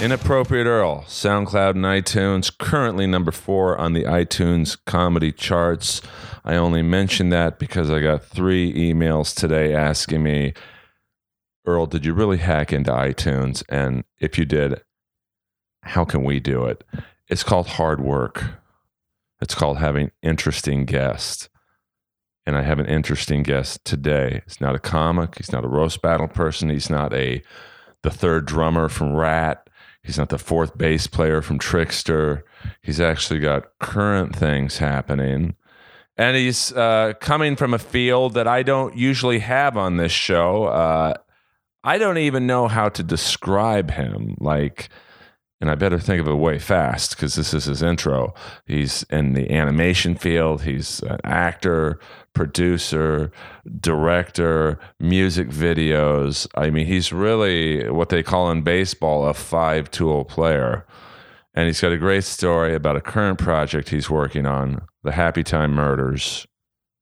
Inappropriate Earl, SoundCloud and iTunes, currently number four on the iTunes comedy charts. I only mention that because I got three emails today asking me, Earl, did you really hack into iTunes? And if you did, how can we do it? It's called hard work. It's called having interesting guests. And I have an interesting guest today. He's not a comic. He's not a roast battle person. He's not a the third drummer from Ratt. He's not the fourth bass player from Trixter. He's actually got current things happening. And he's uh, coming from a field that I don't usually have on this show. Uh, I don't even know how to describe him. Like, and I better think of it way fast because this is his intro. He's in the animation field. He's an actor, producer, director, music videos. I mean, he's really what they call in baseball a five tool player. And he's got a great story about a current project he's working on the Happy Time Murders.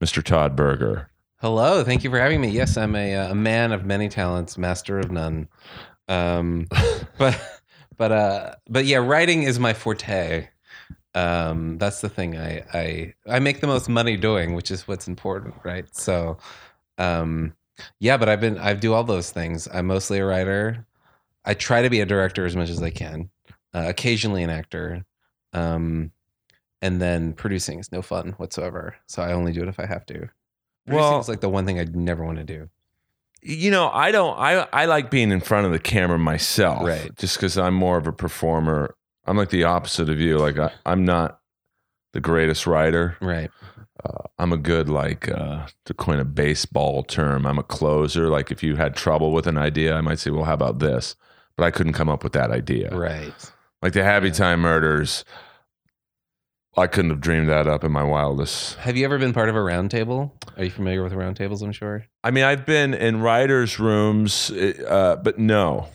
Mr. Todd Berger. Hello, thank you for having me. Yes, I'm a, uh, a man of many talents, master of none. Um, but but uh, but yeah, writing is my forte. Um, that's the thing I I I make the most money doing, which is what's important, right? So, um, yeah, but I've been I do all those things. I'm mostly a writer. I try to be a director as much as I can. Uh, occasionally an actor. Um, and then producing is no fun whatsoever. So I only do it if I have to. Producing Well- it's like the one thing I'd never want to do. You know, I don't. I I like being in front of the camera myself, Right. Just because I'm more of a performer. I'm like the opposite of you. Like I, I'm not the greatest writer. Right. Uh, I'm a good like uh, to coin a baseball term. I'm a closer. Like if you had trouble with an idea, I might say, "Well, how about this?" But I couldn't come up with that idea. Right. Like the Happy Yeah. Time Murders. I couldn't have dreamed that up in my wildest. Have you ever been part of a round table? Are you familiar with round tables? I'm sure. I mean, I've been in writers' rooms, uh, but no.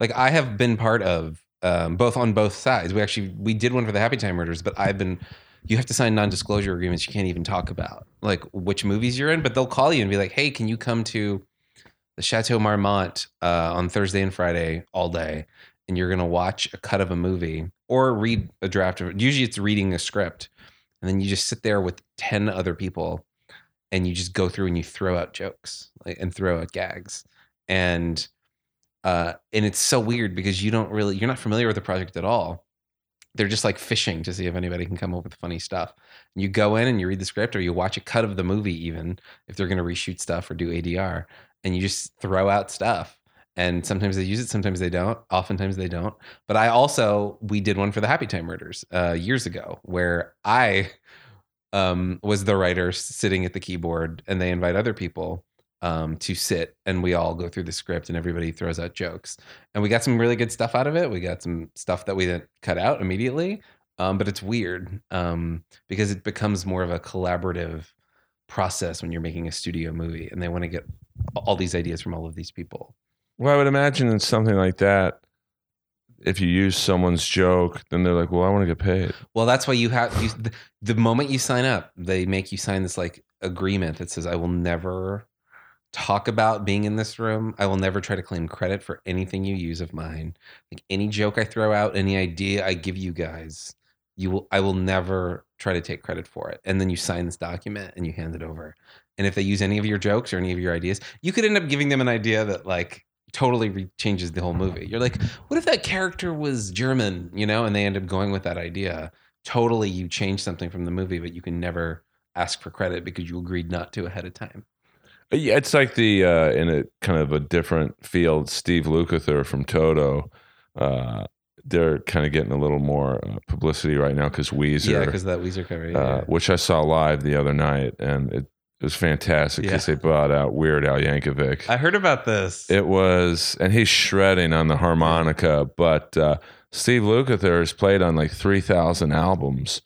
Like I have been part of um, both on both sides. We actually we did one for the Happy Time Murders, but I've been. You have to sign non-disclosure agreements. You can't even talk about like which movies you're in. But they'll call you and be like, "Hey, can you come to the Chateau Marmont uh, on Thursday and Friday all day?" And you're gonna watch a cut of a movie or read a draft of it. Usually, it's reading a script, and then you just sit there with ten other people, and you just go through and you throw out jokes like, and throw out gags, and uh, and it's so weird because you don't really you're not familiar with the project at all. They're just like fishing to see if anybody can come up with funny stuff. And you go in and you read the script or you watch a cut of the movie, even if they're going to reshoot stuff or do ADR, and you just throw out stuff. And sometimes they use it, sometimes they don't. Oftentimes they don't. But I also we did one for the Happy Time Murders uh, years ago where I um, was the writer sitting at the keyboard, and they invite other people um, to sit and we all go through the script and everybody throws out jokes. And we got some really good stuff out of it. We got some stuff that we didn't cut out immediately. Um, but it's weird um, because it becomes more of a collaborative process when you're making a studio movie and they want to get all these ideas from all of these people. Well, I would imagine in something like that, if you use someone's joke, then they're like, "Well, I want to get paid." Well, that's why you have you, the, the moment you sign up, they make you sign this like agreement that says, "I will never talk about being in this room. I will never try to claim credit for anything you use of mine. Like any joke I throw out, any idea I give you guys, you will. I will never try to take credit for it." And then you sign this document and you hand it over. And if they use any of your jokes or any of your ideas, you could end up giving them an idea that like totally re- changes the whole movie. You're like, what if that character was German, you know, and they end up going with that idea. Totally, you change something from the movie, but you can never ask for credit because you agreed not to ahead of time. Yeah, it's like the uh, in a kind of a different field. Steve Lukather from Toto. Uh, they're kind of getting a little more uh, publicity right now because Weezer, Yeah, because that Weezer cover. Yeah. uh, which I saw live the other night, and it, it was fantastic because Yeah. they brought out Weird Al Yankovic. I heard about this. It was, and he's shredding on the harmonica. But uh, Steve Lukather has played on like three thousand albums.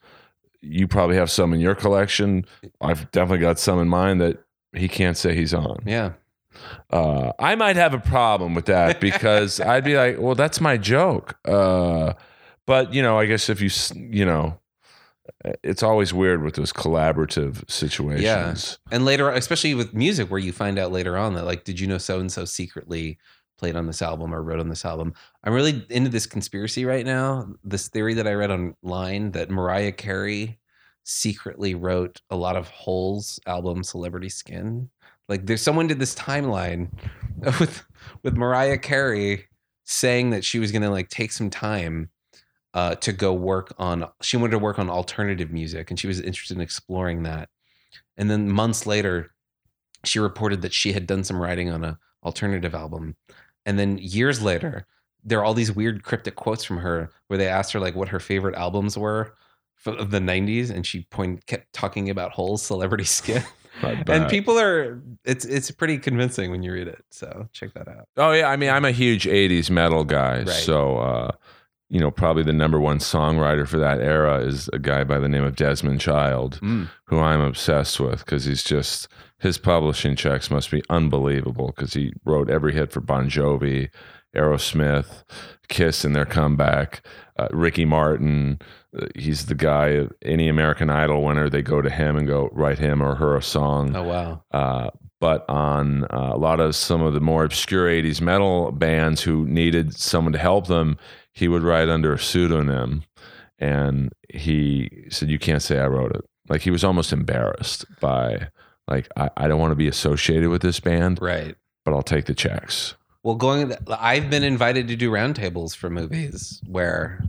You probably have some in your collection. I've definitely got some in mine that he can't say he's on. yeah. Uh, I might have a problem with that because I'd be like, well, that's my joke. Uh, but you know, I guess if you you know, it's always weird with those collaborative situations. Yeah, And later, especially with music, where you find out later on that, like, did you know so and so secretly played on this album or wrote on this album. I'm really into this conspiracy right now. This theory that I read online that Mariah Carey secretly wrote a lot of Hole's album Celebrity Skin. Like there's someone did this timeline with with Mariah Carey saying that she was to like take some time uh, to go work on she wanted to work on alternative music and she was interested in exploring that. And then months later she reported that she had done some writing on a alternative album. And then years later there are all these weird cryptic quotes from her where they asked her like what her favorite albums were of the 90s and she point kept talking about Hole's celebrity skin and people are it's it's pretty convincing when you read it so check that out oh yeah i mean i'm a huge 80s metal guy Right. so uh you know probably the number one songwriter for that era is a guy by the name of desmond child Mm. who i'm obsessed with because he's just his publishing checks must be unbelievable because he wrote every hit for bon jovi aerosmith kiss in their comeback uh, ricky martin he's the guy any american idol winner they go to him and go write him or her a song oh wow uh, but on uh, a lot of some of the more obscure 80s metal bands who needed someone to help them, he would write under a pseudonym. And he said, You can't say I wrote it. Like he was almost embarrassed by, like, I, I don't want to be associated with this band, right but I'll take the checks. well going i've been invited to do roundtables for movies where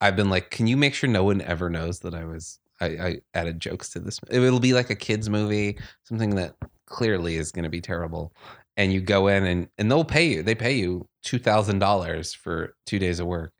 i've been like can you make sure no one ever knows that i was i, I added jokes to this? It'll be like a kids movie something that clearly is going to be terrible. And you go in and and they'll pay you they pay you $2000 for two days of work.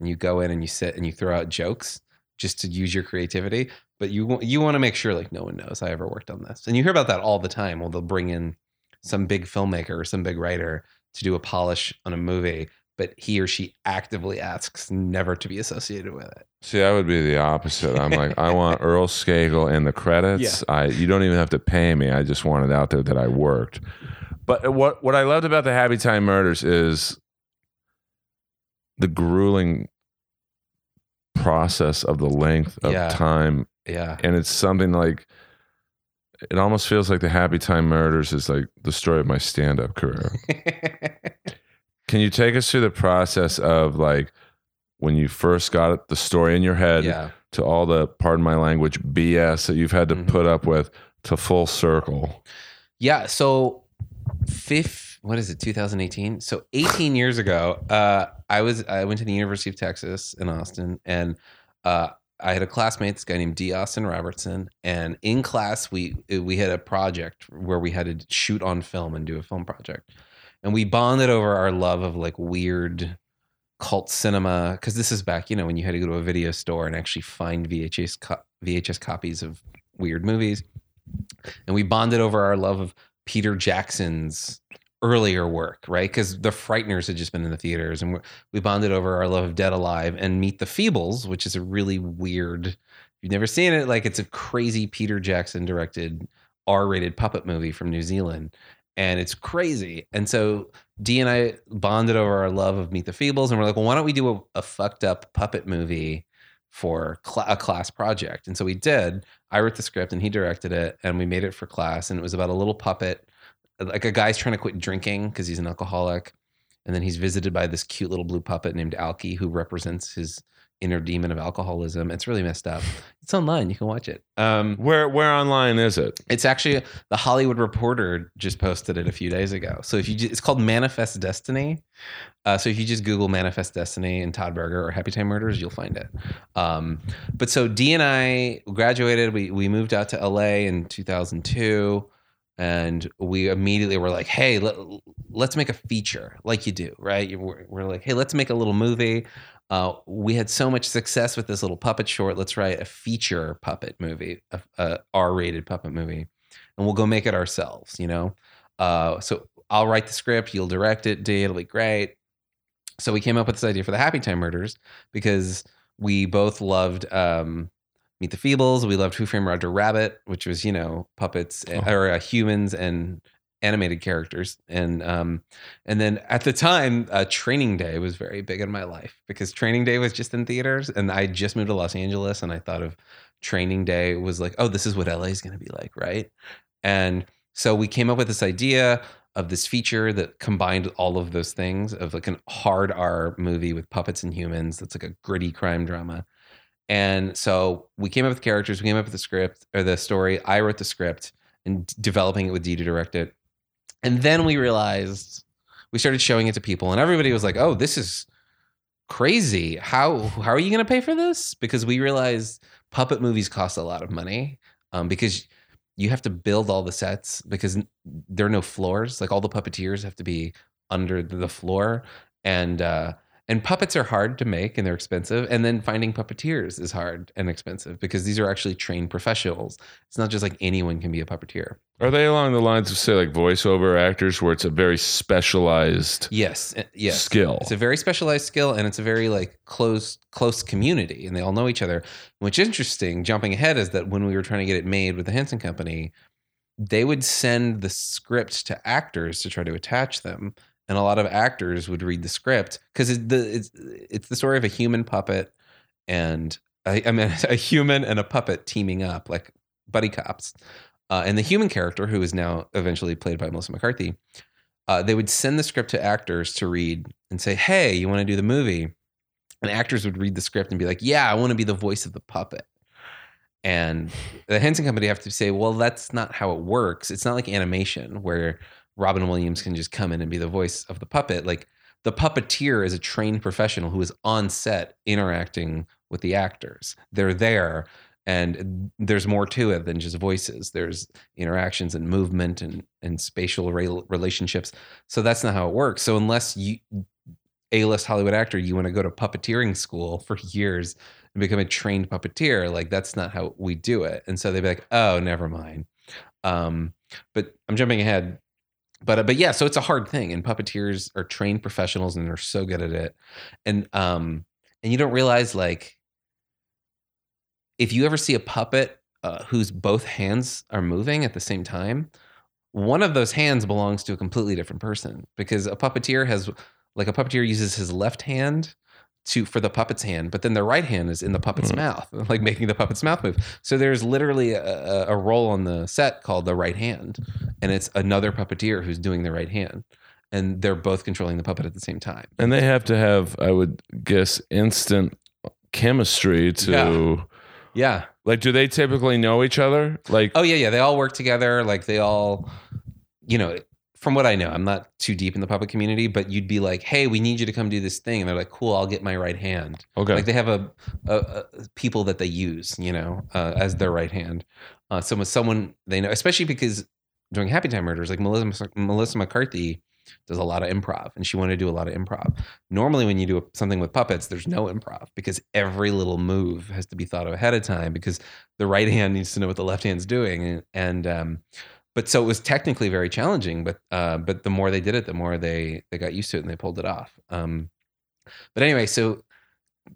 And you go in and you sit and you throw out jokes just to use your creativity but you you want to make sure like no one knows i ever worked on this. And you hear about that all the time well they'll bring in some big filmmaker or some big writer to do a polish on a movie but he or she actively asks never to be associated with it See, I would be the opposite. I'm like, I want Earl Skakel in the credits. Yeah. I you don't even have to pay me. I just want it out there that I worked. But what what I loved about the Happy Time Murders is the grueling process of the length of Yeah. time, yeah and it's something like it almost feels like the Happy Time Murders is like the story of my stand up career. Can you take us through the process of like when you first got the story in your head yeah to all the pardon my language BS that you've had to Mhm. put up with to full circle? Yeah. So, fifth, what is it? 2018. So, 18 years ago, uh, I was I went to the University of Texas in Austin, and uh, I had a classmate, this guy named D. Austin Robertson, and in class we we had a project where we had to shoot on film and do a film project, and we bonded over our love of like weird cult cinema because this is back you know when you had to go to a video store and actually find VHS co- VHS copies of weird movies and we bonded over our love of Peter Jackson's earlier work, right? Because The Frighteners had just been in the theaters, and we- bonded over our love of Dead Alive and Meet the Feebles, which is a really weird. If you've never seen it, like it's a crazy Peter Jackson directed R-rated puppet movie from New Zealand, and it's crazy. And so D and I bonded over our love of Meet the Feebles, and we're like, well, why don't we do a, a fucked up puppet movie for cl- a class project? And so we did. I wrote the script and he directed it, and we made it for class. And it was about a little puppet, like a guy's trying to quit drinking because he's an alcoholic, and then he's visited by this cute little blue puppet named Alki, who represents his inner demon of alcoholism. It's really messed up. It's online. You can watch it. Um, Where where online is it? it's actually the Hollywood Reporter just posted it a few days ago. So if you, ju- it's called Manifest Destiny. Uh, so if you just Google Manifest Destiny and Todd Berger or Happy Time Murders, you'll find it. Um, but so D and I graduated. We we moved out to LA in 2002, and we immediately were like, "Hey, let, let's make a feature like you do, right?" We're, we're like, "Hey, let's make a little movie." Uh, we had so much success with this little puppet short. Let's write a feature puppet movie, a, a R-rated puppet movie, and we'll go make it ourselves. You know, uh, so I'll write the script, you'll direct it, D. It'll be great. So we came up with this idea for the Happy Time Murders because we both loved um, Meet the Feebles. We loved Who Framed Roger Rabbit, which was you know puppets Oh. or uh, humans and animated characters, and um, and then at the time, uh, Training Day was very big in my life because Training Day was just in theaters, and I just moved to Los Angeles, and I thought of Training Day was like, oh, this is what LA is going to be like, right? And so we came up with this idea. of this feature that combined all of those things of like an hard R movie with puppets and humans. That's like a gritty crime drama. And so we came up with characters, we came up with the script or the story. I wrote the script and developing it with d to direct it. And then we realized we started showing it to people, and everybody was like, "Oh, this is crazy! How how are you going to pay for this?" Because we realized puppet movies cost a lot of money um, because you have to build all the sets because there are no floors. Like all the puppeteers have to be under the floor, and uh, and puppets are hard to make and they're expensive. And then finding puppeteers is hard and expensive because these are actually trained professionals. It's not just like anyone can be a puppeteer. Are they along the lines of say like voiceover actors where it's a very specialized Yes, uh, yes. skill? It's a very specialized skill and it's a very like close close community and they all know each other. Which interesting, jumping ahead is that when we were trying to get it made with the Henson Company, they would send the script to actors to try to attach them. And a lot of actors would read the script because it's the it's, it's the story of a human puppet and I, I mean a human and a puppet teaming up like buddy cops. Uh, and the human character, who is now eventually played by Melissa McCarthy, uh, they would send the script to actors to read and say, "Hey, you want to do the movie?" And actors would read the script and be like, "Yeah, I want to be the voice of the puppet." And the Henson Company have to say, "Well, that's not how it works. It's not like animation where Robin Williams can just come in and be the voice of the puppet. Like the puppeteer is a trained professional who is on set interacting with the actors. They're there." And there's more to it than just voices. There's interactions and movement and, and spatial rel relationships. So that's not how it works. So unless you A-list Hollywood actor, you want to go to puppeteering school for years and become a trained puppeteer, like that's not how we do it. And so they'd be like, "Oh, never mind." Um, but I'm jumping ahead. But but yeah, so it's a hard thing, and puppeteers are trained professionals, and they're so good at it. And um, and you don't realize like if you ever see a puppet uh, whose both hands are moving at the same time, one of those hands belongs to a completely different person because a puppeteer has like a puppeteer uses his left hand to for the puppet's hand, but then the right hand is in the puppet's Mm. mouth, like making the puppet's mouth move. So there's literally a, a, a role on the set called the right hand, and it's another puppeteer who's doing the right hand, and they're both controlling the puppet at the same time. and they have to have, I would guess, instant chemistry to Yeah. Yeah. like. Do they typically know each other? Like, Oh yeah, yeah. They all work together. Like they all, you know, from what I know, I'm not too deep in the puppet community, but you'd be like, "Hey, we need you to come do this thing," and they're like, "Cool, I'll get my right hand." okay, Like they have a, a, a people that they use, you know, uh, as their right hand. Uh, so with someone they know, especially because during Happy Time Murders, like Melissa Melissa McCarthy does a lot of improv, and she wanted to do a lot of improv. Normally, when you do something with puppets, there's no improv because every little move has to be thought of ahead of time because the right hand needs to know what the left hand's doing, and, and um, but so it was technically very challenging. But uh, but the more they did it, the more they they got used to it and they pulled it off. Um, but anyway, so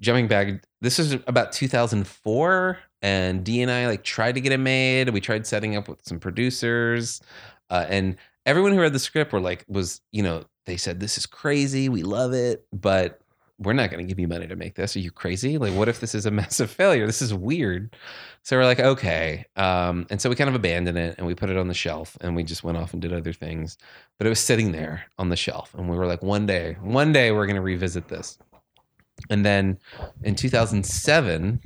jumping back, this is about 2004, and D and I like tried to get it made. We tried setting up with some producers, uh, and everyone who read the script were like, was you know, they said this is crazy, we love it, but we're not going to give you money to make this. Are you crazy? Like, what if this is a massive failure? This is weird. So we're like, okay. Um, and so we kind of abandoned it and we put it on the shelf and we just went off and did other things. But it was sitting there on the shelf. And we were like, one day, one day we're going to revisit this. And then in 2007,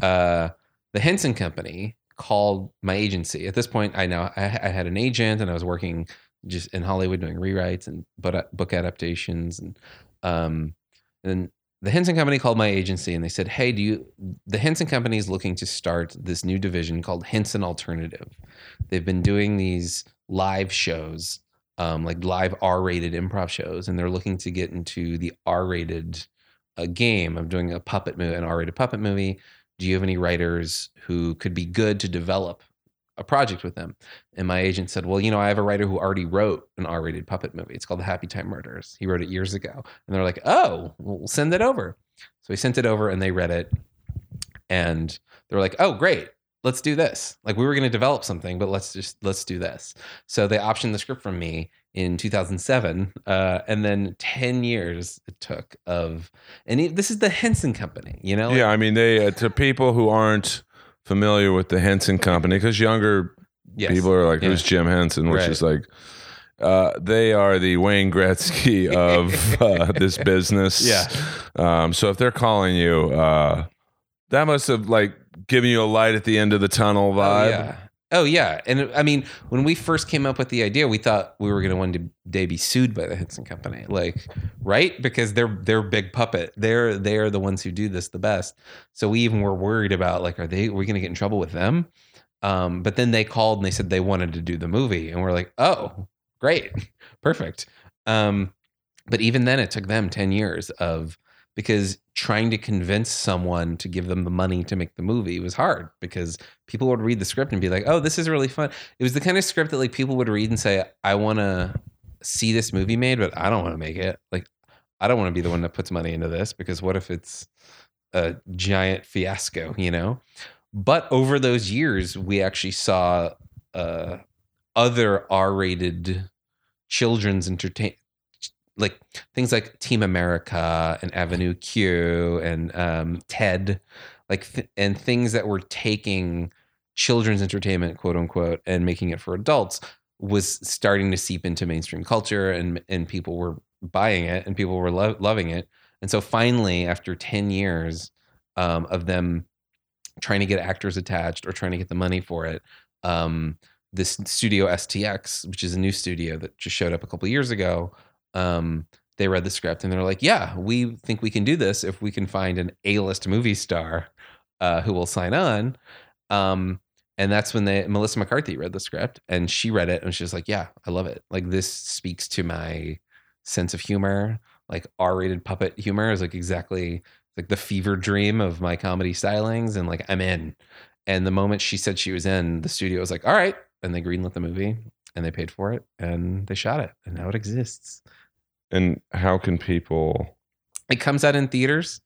uh, the Henson Company called my agency. At this point, I now I, I had an agent and I was working just in Hollywood doing rewrites and book book adaptations and um, and the Henson Company called my agency and they said, "Hey, do you?" The Henson Company is looking to start this new division called Henson Alternative. They've been doing these live shows, um, like live R-rated improv shows, and they're looking to get into the R-rated uh, game of doing a puppet movie, an R-rated puppet movie. Do you have any writers who could be good to develop a project with them? And my agent said, Well, you know, I have a writer who already wrote an R rated puppet movie. It's called The Happy Time Murders. He wrote it years ago. And they're like, Oh, we'll send it over. So we sent it over and they read it. And they were like, Oh, great. Let's do this. Like we were going to develop something, but let's just let's do this. So they optioned the script from me in 2007, uh, and then 10 years it took of, and he- this is the Henson Company, you know? yeah. I mean, they uh, to people who aren't familiar with the Henson Company, because younger Yes. people are like, Yeah. "Who's Jim Henson?" Which Right. is like, uh, they are the Wayne Gretzky of uh, this business. Yeah. Um, so if they're calling you, uh, that must have like given you a light at the end of the tunnel Oh vibe. yeah. Oh yeah. And I mean, when we first came up with the idea, we thought we were going to one day be sued by the Henson Company, like right because they're they're big puppet. They're they're the ones who do this the best. So we even were worried about like, are they? Are we going to get in trouble with them? Um, but then they called and they said they wanted to do the movie, and we're like, oh, great, perfect. Um, but even then, it took them ten years of because trying to convince someone to give them the money to make the movie was hard because people would read the script and be like, "Oh, this is really fun." It was the kind of script that like people would read and say, "I want to see this movie made, but I don't want to make it." Like, I don't want to be the one that puts money into this because what if it's a giant fiasco, you know? But over those years, we actually saw uh, other R-rated children's entertain like things like Team America and Avenue Q and um, TED, like th- and things that were taking children's entertainment, quote unquote, and making it for adults was starting to seep into mainstream culture, and and people were buying it, and people were lo- loving it, and so finally, after ten years um, of them trying to get actors attached or trying to get the money for it. Um, this studio STX, which is a new studio that just showed up a couple years ago, um, they read the script and they're like, "Yeah, we think we can do this if we can find an A-list movie star uh, who will sign on." Um, and that's when they Melissa McCarthy read the script and she read it and she was like, "Yeah, I love it. Like this speaks to my sense of humor. Like R-rated puppet humor is like exactly like the fever dream of my comedy stylings, and like I'm in." And the moment she said she was in, the studio was like, "All right," and they greenlit the movie and they paid for it and they shot it and now it exists. And how can people? It comes out in theaters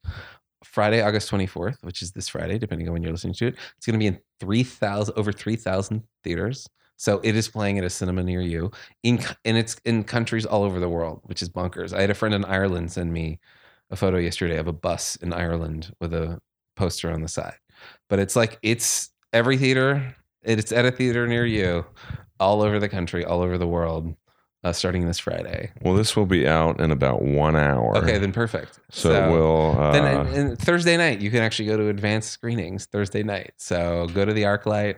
Friday, August 24th, which is this Friday, depending on when you're listening to it. It's going to be in 3,000 over 3,000 theaters. So it is playing at a cinema near you in and it's in countries all over the world, which is bonkers. I had a friend in Ireland send me a photo yesterday of a bus in Ireland with a poster on the side. But it's like it's every theater, it's at a theater near you, all over the country, all over the world, uh, starting this Friday. Well, this will be out in about one hour. Okay, then perfect. So, we'll. Uh, then and, and Thursday night you can actually go to advanced screenings Thursday night. So go to the ArcLight,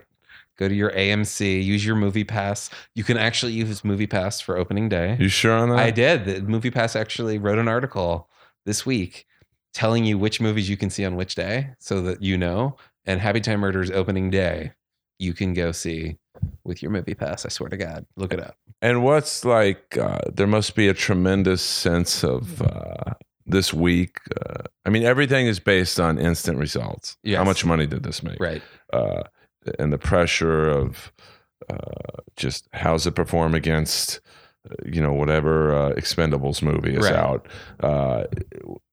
go to your AMC, use your Movie Pass. You can actually use Movie Pass for opening day. you sure on that? I did. The Movie Pass actually wrote an article this week telling you which movies you can see on which day, so that you know. And Happy Time Murders opening day, you can go see with your Movie Pass. I swear to God, look it up. And what's like? Uh, there must be a tremendous sense of uh, this week. Uh, I mean, everything is based on instant results. How much money did this make? Right. Uh, and the pressure of uh, just how's it perform against, uh, you know, whatever uh, Expendables movie is Right. out. Uh,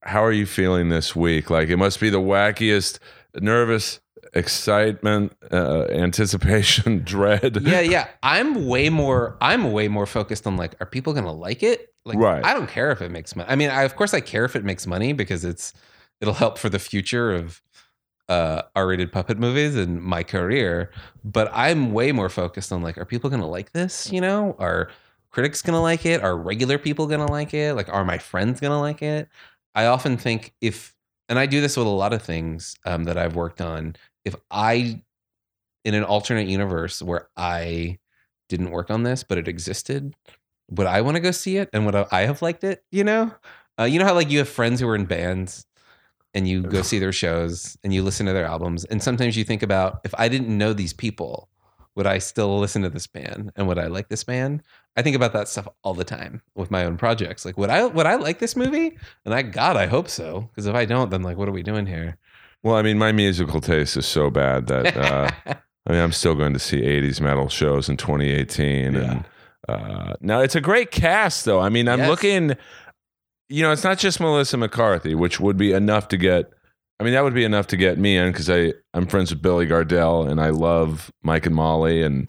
how are you feeling this week? Like it must be the wackiest, nervous excitement, uh, anticipation, dread. yeah, yeah. I'm way more. I'm way more focused on like, are people gonna like it? Like, Right. I don't care if it makes money. I mean, I, of course, I care if it makes money because it's it'll help for the future of uh, R-rated puppet movies and my career. But I'm way more focused on like, are people gonna like this? You know, are critics gonna like it? Are regular people gonna like it? Like, are my friends gonna like it? I often think if, and I do this with a lot of things um, that I've worked on. If I in an alternate universe where I didn't work on this, but it existed, would I want to go see it? And would I have liked it? You know, uh, you know how like you have friends who are in bands, and you go see their shows and you listen to their albums, and sometimes you think about if I didn't know these people, would I still listen to this band and would I like this band? I think about that stuff all the time with my own projects. Like, would I would I like this movie? And I God, I hope so. Because if I don't, then like, what are we doing here? Well, I mean, my musical taste is so bad that uh, I mean, I'm still going to see 80s metal shows in 2018. And uh, now it's a great cast, though. I mean, I'm Yes. looking, you know, it's not just Melissa McCarthy, which would be enough to get. I mean, that would be enough to get me in because I I'm friends with Billy Gardell and I love Mike and Molly and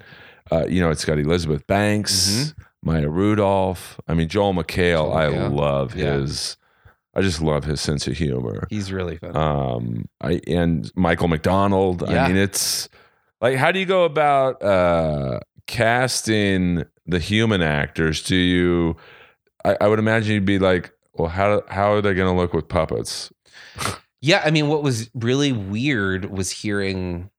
uh, you know it's got Elizabeth Banks, Maya Rudolph. I mean Joel McHale. Joel I love Yeah. his. I just love his sense of humor He's really fun. um i and michael mcdonald Yeah. i mean it's like how do you go about uh casting the human actors, do you? I, I would imagine you'd be like, well, how how are they going to look with puppets? Yeah, I mean, what was really weird was hearing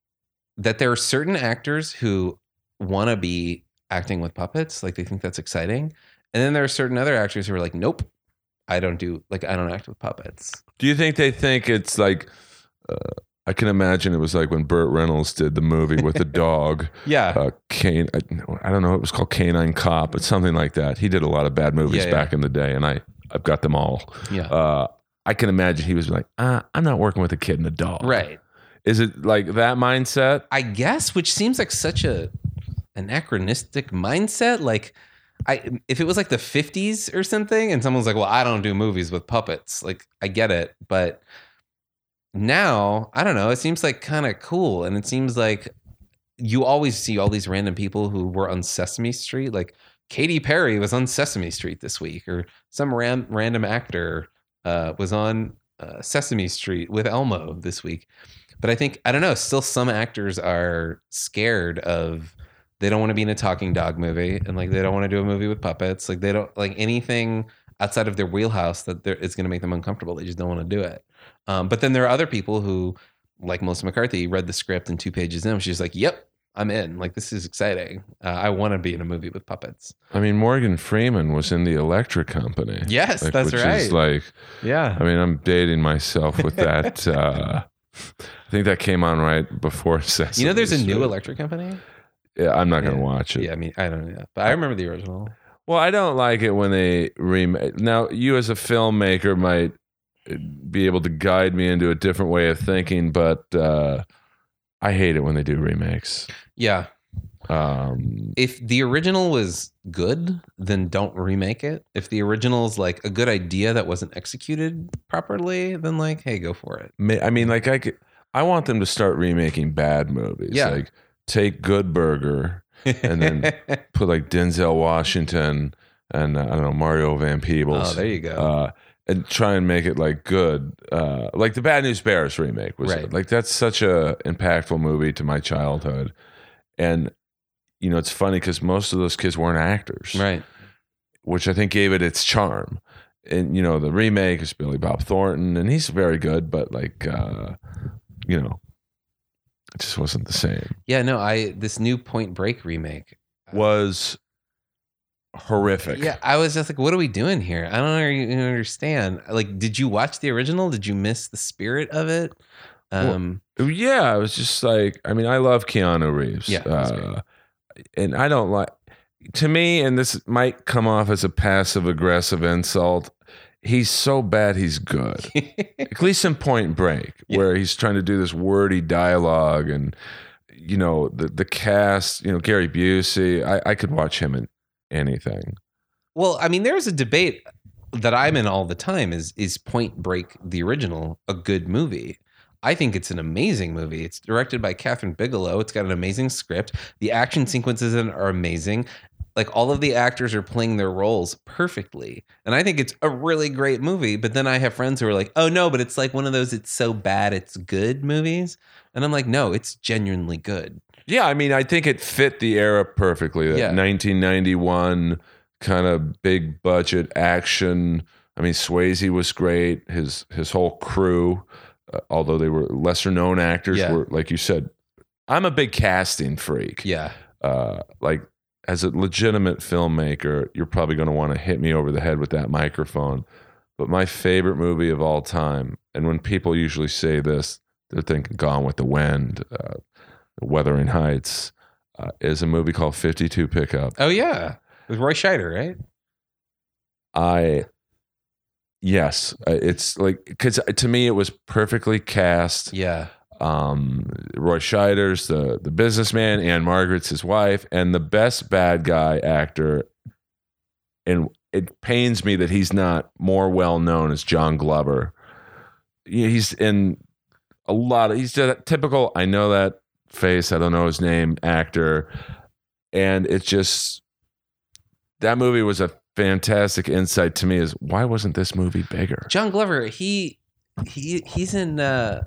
that there are certain actors who want to be acting with puppets, like they think that's exciting, and then there are certain other actors who are like, nope, I don't do like I don't act with puppets. Do you think they think it's like? Uh, I can imagine it was like when Burt Reynolds did the movie with the dog. Yeah, uh, Kane. I, I don't know. It was called Canine Cop, but something like that. He did a lot of bad movies Yeah, yeah. back in the day, and I I've got them all. yeah, Uh, I can imagine he was like, uh, I'm not working with a kid and a dog. right. Is it like that mindset? I guess, which seems like such a anachronistic mindset. Like, I if it was like the '50s or something, and someone's like, "Well, I don't do movies with puppets." Like, I get it, but now I don't know. It seems like kind of cool, and it seems like you always see all these random people who were on Sesame Street. Like Katy Perry was on Sesame Street this week, or some ram- random actor uh, was on uh, Sesame Street with Elmo this week. But I think I don't know. Still, some actors are scared of. They don't want to be in a talking dog movie, and like they don't want to do a movie with puppets. Like they don't like anything outside of their wheelhouse that they're- it's going to make them uncomfortable. They just don't want to do it. Um, but then there are other people who, like Melissa McCarthy, read the script and two pages in, she's like, "Yep, I'm in. Like this is exciting. Uh, I want to be in a movie with puppets." I mean, Morgan Freeman was in the Electric Company. Yes, Like, that's which right. Is like, yeah, I mean, I'm dating myself with that. uh, I think that came on right before Sesame you know, there's a new electric company. Yeah, I'm not going to Yeah. watch it. Yeah, I mean, I don't know, but I remember the original. Well, I don't like it when they remake. Now, you as a filmmaker might uh, be able to guide me into a different way of thinking, but uh, I hate it when they do remakes. Yeah, Um, if the original was good, then don't remake it. If the original is like a good idea that wasn't executed properly, then like, hey, go for it. I mean, like I, could, I want them to start remaking bad movies. Yeah. like take Good Burger, And then- put like Denzel Washington and uh, I don't know Mario Van Peebles. oh, there you go. uh, and try and make it like good, uh, like the Bad News Bears remake was Right. like that's such a impactful movie to my childhood, and you know it's funny because most of those kids weren't actors, right. Which I think gave it its charm. And you know the remake is Billy Bob Thornton, and he's very good, but like uh, you know, it just wasn't the same. Yeah, no, I this new Point Break remake. Was horrific. Yeah, I was just like, what are we doing here? I don't even understand. Like, did you watch the original? Did you miss the spirit of it? Well, Um, Yeah, I was just like I mean, I love Keanu Reeves. Yeah, uh, and I don't like to me, and this might come off as a passive aggressive insult. He's so bad, he's good. At least in Point Break, Yeah. where he's trying to do this wordy dialogue, and you know the the cast. You know Gary Busey. I, I could watch him in anything. well, I mean, there's a debate that I'm in all the time. Is is Point Break the original a good movie? I think it's an amazing movie. It's directed by Kathryn Bigelow. It's got an amazing script. The action sequences in it are amazing. Like all of the actors are playing their roles perfectly. And I think it's a really great movie. But then I have friends who are like, oh no, but it's like one of those it's so bad it's good movies. And I'm like, no, it's genuinely good. Yeah, I mean, I think it fit the era perfectly. That Yeah. 1991 kind of big budget action. I mean, Swayze was great. His his whole crew, uh, although they were lesser known actors, Yeah. were like you said. I'm a big casting freak. Yeah. Uh, like as a legitimate filmmaker, you're probably going to want to hit me over the head with that microphone. But my favorite movie of all time, and when people usually say this, they're thinking Gone with the Wind, uh, Wuthering Heights, uh, is a movie called 52 Pickup. Oh yeah. With Roy Scheider, right? I, yes, uh, it's like, because to me, it was perfectly cast. Yeah. Um, Roy Scheider's the the businessman, Ann-Margret's his wife, and the best bad guy actor. And it pains me that he's not more well known as John Glover. He's in a lot of he's a typical. I know that face. I don't know his name. Actor, and it's just that movie was a fantastic insight to me. Is why wasn't this movie bigger? John Glover, he he he's in uh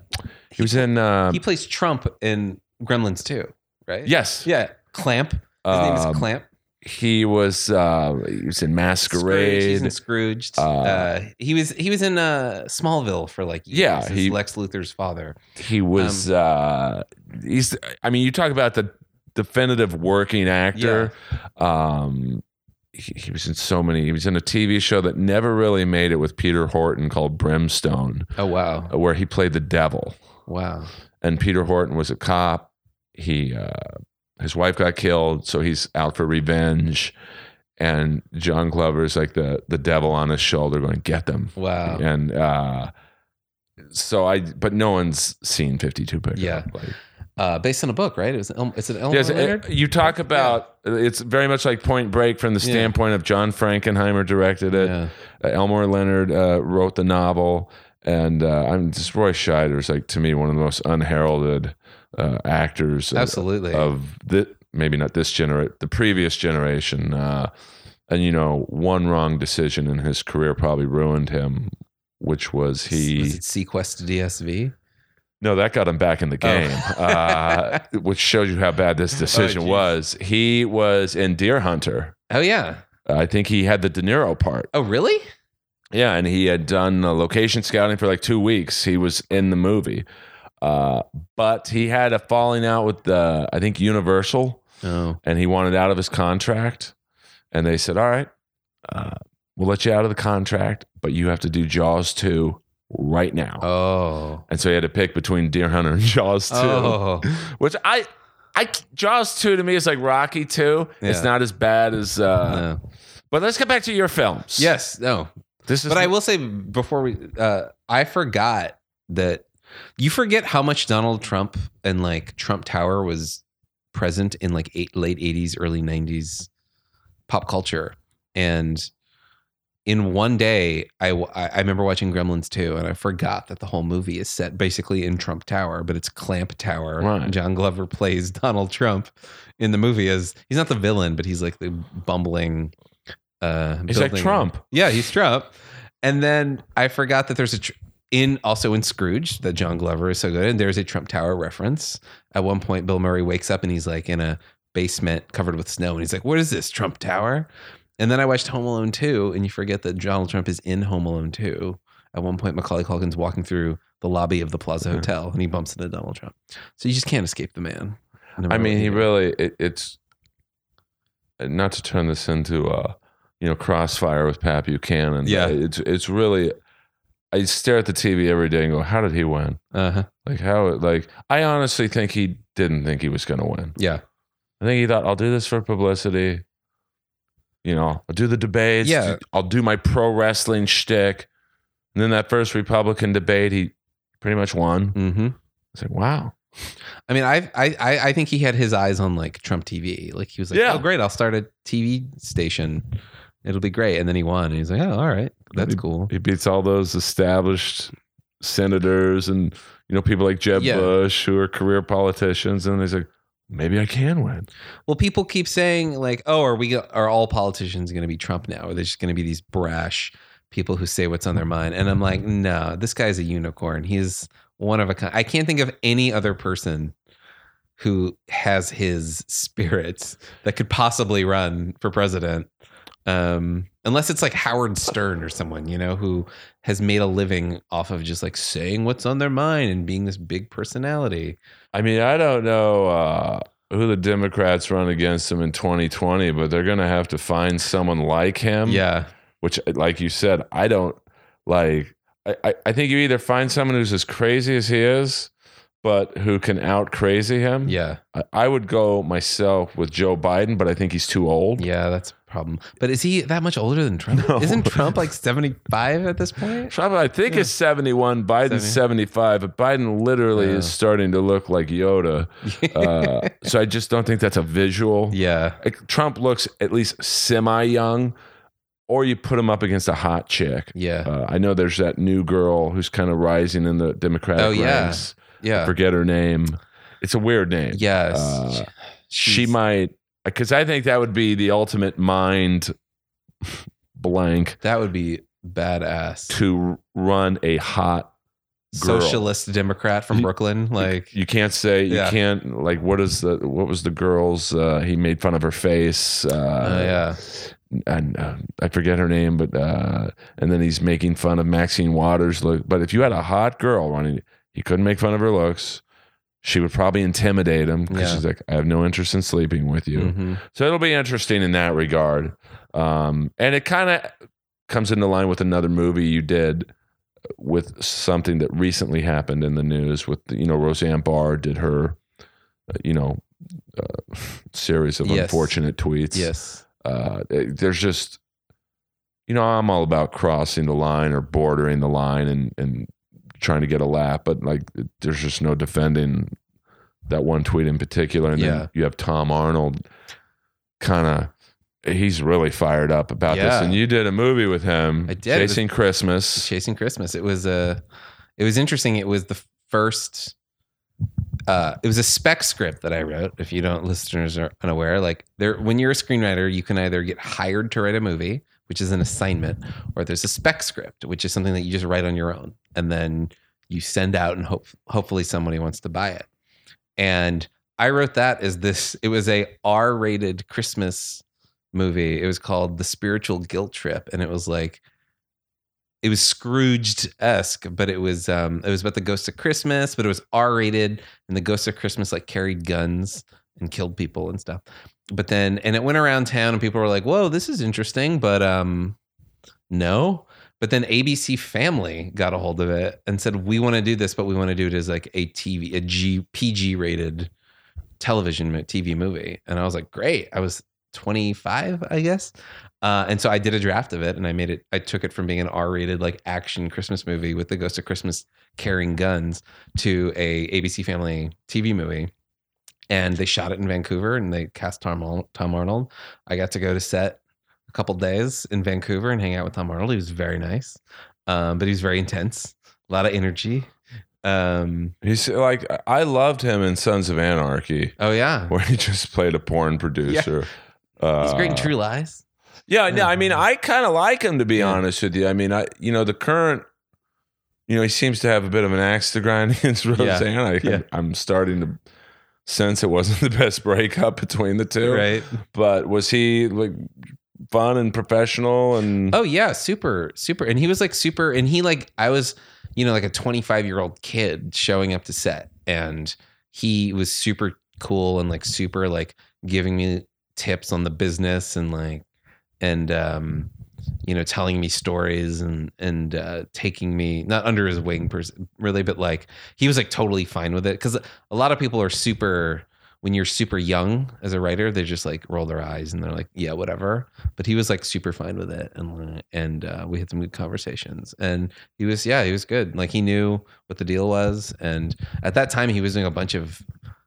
He was in. Uh, he plays Trump in Gremlins too, right? yes. Yeah. Clamp. His name Um, is Clamp. he was uh, he was in Scrooge, he's Masquerade. in Scrooge. Uh, Uh, he was he was in uh, Smallville for like years Yeah, he- Lex Luthor's father. he was Um, uh he's i mean you talk about the definitive working actor um he, he was in so many he was in a tv show that never really made it with peter horton called brimstone Oh wow, where he played the devil wow. and peter horton was a cop he uh his wife got killed so he's out for revenge and john glover's like the the devil on his shoulder going get them Wow. and uh so i but no one's seen 52 pickup Yeah. like, Uh, based on a book, right? It was El- it's an Elmore Yes, Leonard. uh, you talk about it's very much like Point Break from the Yeah. standpoint of John Frankenheimer directed it. Yeah. Uh, Elmore Leonard uh, wrote the novel, and uh, I'm just Roy Scheider is like to me one of the most unheralded uh, actors of- Absolutely. of the maybe not this generation, the previous generation. Uh, and you know, one wrong decision in his career probably ruined him, which was he. was it seaQuest DSV? No, that got him back in the Oh. game, uh, which shows you how bad this decision geez. was. He was in Deer Hunter. Oh yeah. I think he had the De Niro part. Oh really? Yeah, and he had done uh, location scouting for like two weeks. He was in the movie, uh, but he had a falling out with the I think Universal, Oh. and he wanted out of his contract. And they said, "All right, uh, we'll let you out of the contract, but you have to do Jaws two right now." Oh. And so he had to pick between Deer Hunter and Jaws two. Oh. which I, I Jaws two to me is like Rocky two. It's not as bad as. Uh, No. But let's get back to your films. Yes. No. this is. But I will say before we, uh, I forgot that you forget how much Donald Trump and like Trump Tower was present in like eight, late '80s, early '90s pop culture, and in one day, I, I remember watching Gremlins 2, and I forgot that the whole movie is set basically in Trump Tower, but it's Clamp Tower. Right. John Glover plays Donald Trump in the movie as he's not the villain, but he's like the bumbling. Uh, He's like Trump. yeah, he's Trump. And then I forgot that there's a tr- in also in Scrooge that John Glover is so good, and there's a Trump Tower reference. At one point, Bill Murray wakes up and he's like in a basement covered with snow, and he's like, "What is this Trump Tower?" And then I watched Home Alone 2, and you forget that Donald Trump is in Home Alone 2. At one point, Macaulay Culkin's walking through the lobby of the Plaza Mhm. Hotel, and he bumps into Donald Trump. So you just can't escape the man. no I mean, he really. It, it's not to turn this into a, you know, crossfire with Pat Buchanan. Yeah. It's it's really. I stare at the TV every day and go, "How did he win? Uh-huh. Like how? Like I honestly think he didn't think he was going to win. Yeah. I think he thought, I'll do this for publicity. You know, I'll do the debates. Yeah. I'll do my pro wrestling shtick. And then that first Republican debate, he pretty much won. Mm-hmm. It's like, wow. I mean, I, I I I think he had his eyes on like Trump TV. Like he was like, Yeah. "Oh, great! I'll start a TV station. It'll be great." And then he won, and he's like, "Oh, all right, that's He- cool." He beats all those established senators and, you know, people like Jeb Yeah. Bush who are career politicians. And he's like, maybe I can win. Well, people keep saying like, "Oh, are we are all politicians going to be Trump now? Are they just going to be these brash people who say what's on their mind?" And I'm like, mm-hmm. "No, this guy's a unicorn. He's one of a kind. I can't think of any other person." Who has his spirits that could possibly run for president um unless it's like howard stern or someone you know who has made a living off of just like saying what's on their mind and being this big personality. I mean, I don't know uh, who the Democrats run against him in 2020, but they're going to have to find someone like him. yeah. Which like you said i don't like I, I- think you either find someone who's as crazy as he is but who can out crazy him. Yeah. I, I would go myself with joe biden but i think he's too old. Yeah that's problem but is he that much older than trump No. isn't trump like 75 at this point Trump, I think Yeah. is 71. Biden's 70. 75, but Biden literally Yeah. is starting to look like Yoda. Uh, so I just don't think that's a visual. yeah Like, Trump looks at least semi young, or you put him up against a hot chick. yeah Uh, I know there's that new girl who's kind of rising in the Democratic Oh, yeah. ranks. yeah Forget her name. It's a weird name. yes Uh, she might, because I think that would be the ultimate mind blank that would be badass to run a hot girl. socialist Democrat from You- Brooklyn. Like, You can't say you Yeah. can't like what is the what was the girl's uh he made fun of her face uh oh yeah, and uh, I forget her name but uh and then he's making fun of Maxine Waters look but if you had a hot girl running he couldn't make fun of her looks she would probably intimidate him because Yeah. she's like I have no interest in sleeping with you Mhm. so it'll be interesting in that regard um and it kind of comes into line with another movie you did with something that recently happened in the news with you know Roseanne Barr did her uh, you know uh, series of Yes. unfortunate tweets yes, uh, it- there's just you know i'm all about crossing the line or bordering the line and and trying to get a lap but like there's just no defending that one tweet in particular and Yeah. then you have tom arnold kind of he's really fired up about this and you did a movie with him I did. It was- chasing christmas Chasing Christmas. It was a, it was interesting. It was the first. Uh, it was a spec script that I wrote. If you don't, listeners are unaware. Like there, when you're a screenwriter, you can either get hired to write a movie, which is an assignment, or there's a spec script, which is something that you just write on your own, and then you send out, and hope hopefully somebody wants to buy it. And I wrote that as this. It was a R-rated Christmas movie. It was called The Spiritual Guilt Trip, and it was like it was Scrooged esque, but it was um it was about the ghost of Christmas, but it was R rated, and the ghost of Christmas like carried guns and killed people and stuff. But then and it went around town, and people were like, "Whoa, this is interesting," but um, no. But then ABC Family got a hold of it and said, "We want to do this, but we want to do it as like a TV, a G PG rated television TV movie." And I was like, "Great!" I was 25, I guess. Uh, and so I did a draft of it and I made it, I took it from being an R rated like action Christmas movie with the Ghost of Christmas carrying guns to a ABC Family TV movie. And they shot it in Vancouver and they cast Tom, Tom Arnold. I got to go to set a couple days in Vancouver and hang out with Tom Arnold. He was very nice, um, but he was very intense, a lot of energy. Um, he's like i loved him in sons of anarchy oh, yeah. where he just played a porn producer uh, He's great in True Lies. Yeah, no, I mean, Mhm. I kind of like him to be Yeah. honest with you. I mean, I you know the current, you know, he seems to have a bit of an axe to grind against Roseanne. I, Yeah. I'm starting to sense it wasn't the best breakup between the two. Right. But was he like fun and professional and? Oh yeah, super, super. And he was like super, and he like I was, you know, like a 25 year old kid showing up to set, and he was super cool and like super like giving me tips on the business and like and um you know telling me stories and and uh taking me not under his wing per, really but like he was like totally fine with it. Because a lot of people are super when you're super young as a writer they just like roll their eyes and they're like yeah whatever. But he was like super fine with it and and uh, we had some good conversations. And he was yeah he was good. Like he knew what the deal was. And at that time he was doing a bunch of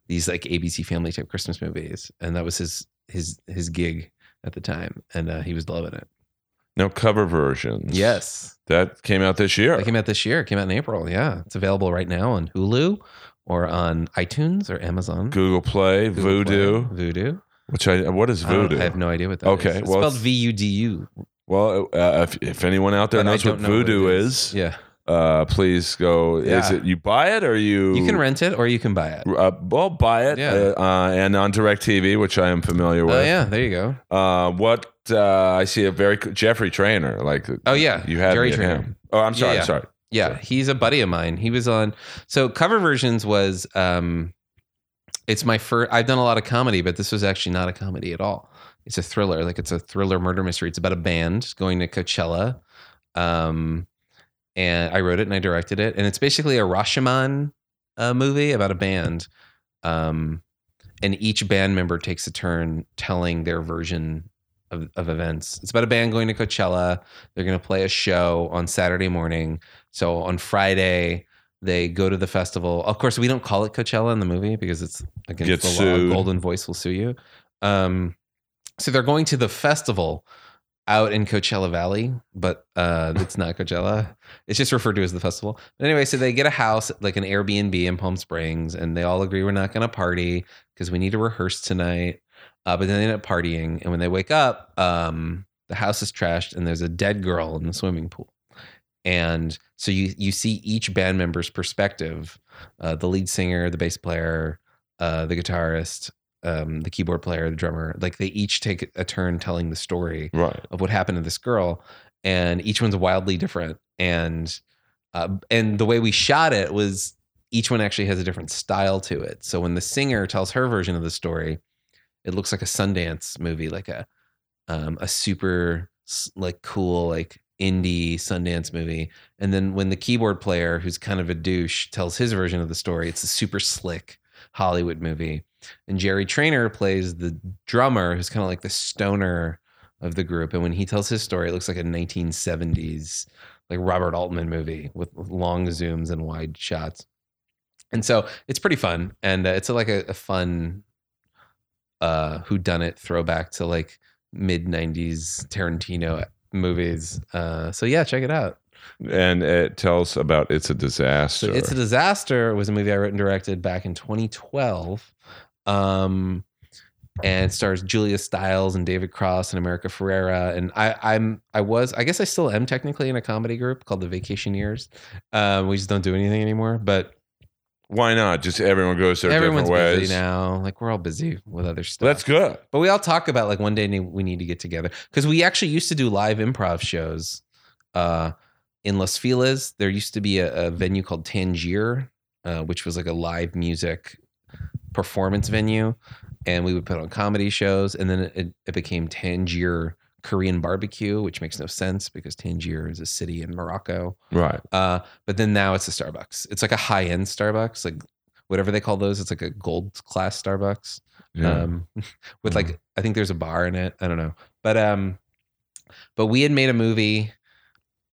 these like abc family type christmas movies. And that was his his his gig at the time. And uh, he was loving it no cover versions. yes. That came out this year. it came out this year. It came out in april. Yeah. It's available right now on hulu or on itunes or amazon. Google Play, Google Vudu, Play, Vudu which I what is Vudu? I have no idea what that Okay, is. it's well, spelled v-u-d-u well, uh, if, if anyone out there but knows what know what it Vudu is, yeah uh, please go. Is it you buy it or you you can rent it or you can buy it Uh, well, buy it. Yeah. Uh, uh, and on DirecTV, which I am familiar with. Oh yeah, there you go. Uh, what uh, I see a very Jeffrey Trainer. Like Oh yeah, you had Jerry Trainer. him. Oh, I'm sorry. Yeah, yeah. I'm sorry. Yeah, he's a buddy of mine. He was on. So cover versions was. um It's my first. I've done a lot of comedy, but this was actually not a comedy at all. It's a thriller. Like it's a thriller murder mystery. It's about a band going to Coachella. Um, and I wrote it and I directed it, and it's basically a Rashomon uh, movie about a band. Um, and each band member takes a turn telling their version of, of events. It's about a band going to Coachella. They're going to play a show on Saturday morning. So on Friday, they go to the festival. Of course, we don't call it Coachella in the movie because it's against Get the sued. law. Goldenvoice will sue you. Um, so they're going to the festival out in Coachella Valley, but uh, it's not Coachella. It's just referred to as the festival. But anyway, so they get a house, like an Airbnb in Palm Springs, and they all agree we're not going to party because we need to rehearse tonight. Uh, but then they end up partying, and when they wake up, um, the house is trashed, and there's a dead girl in the swimming pool. and so you you see each band member's perspective, uh, the lead singer, the bass player, uh, the guitarist, um, the keyboard player, the drummer. Like they each take a turn telling the story Right. of what happened to this girl, and each one's wildly different. And uh, and the way we shot it was each one actually has a different style to it. So when the singer tells her version of the story, it looks like a Sundance movie, like a um, a super like cool like indie Sundance movie. And then when the keyboard player, who's kind of a douche, tells his version of the story, it's a super slick Hollywood movie. And Jerry Trainer plays the drummer, who's kind of like the stoner of the group. And when he tells his story, it looks like a 1970s like Robert Altman movie with long zooms and wide shots. And so it's pretty fun, and uh, it's like a, a fun uh who done it throwback to like mid 90s Tarantino movies. Uh so yeah, check it out. And it tells about It's a Disaster. So It's a Disaster was a movie I wrote and directed back in 2012. Um and it stars Julia Stiles and David Cross and America Ferrera. And I, I'm I was I guess I still am technically in a comedy group called the Vacationeers. Um, we just don't do anything anymore. But Why not? Just everyone goes their everyone's different ways. busy now. Like we're all busy with other stuff. That's good. But we all talk about like one day we need to get together because we actually used to do live improv shows uh, in Los Feliz. There used to be a, a venue called Tangier, uh, which was like a live music performance venue, and we would put on comedy shows. And then it, it became Tangier Korean Barbecue, which makes no sense because Tangier is a city in Morocco. Right. Uh, but then now it's a Starbucks. It's like a high end Starbucks, like whatever they call those. It's like a gold class Starbucks Yeah. um with like i think there's a bar in it i don't know but um but we had made a movie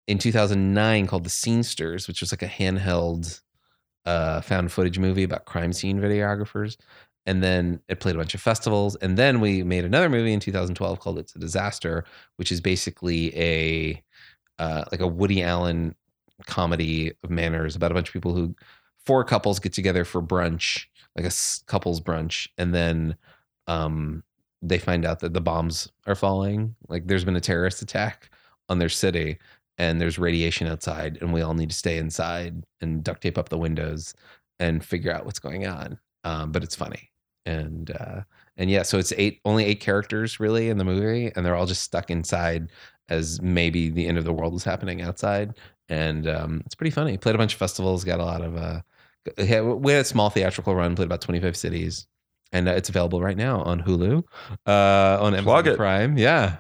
in 2009 called the scenesters which was like a handheld uh found footage movie about crime scene videographers and then it played a bunch of festivals and then we made another movie in 2012 called it's a disaster which is basically a uh like a woody allen comedy of manners about a bunch of people who four couples get together for brunch like a couples brunch and then um they find out that the bombs are falling. Like there's been a terrorist attack on their city and there's radiation outside and we all need to stay inside and duct tape up the windows and figure out what's going on um but it's funny and uh and yeah so it's eight only eight characters really in the movie and they're all just stuck inside as maybe the end of the world is happening outside and um it's pretty funny played a bunch of festivals got a lot of uh we had a small theatrical run, played about 25 cities, and uh, it's available right now on Hulu, uh, on Amazon. Prime. Yeah,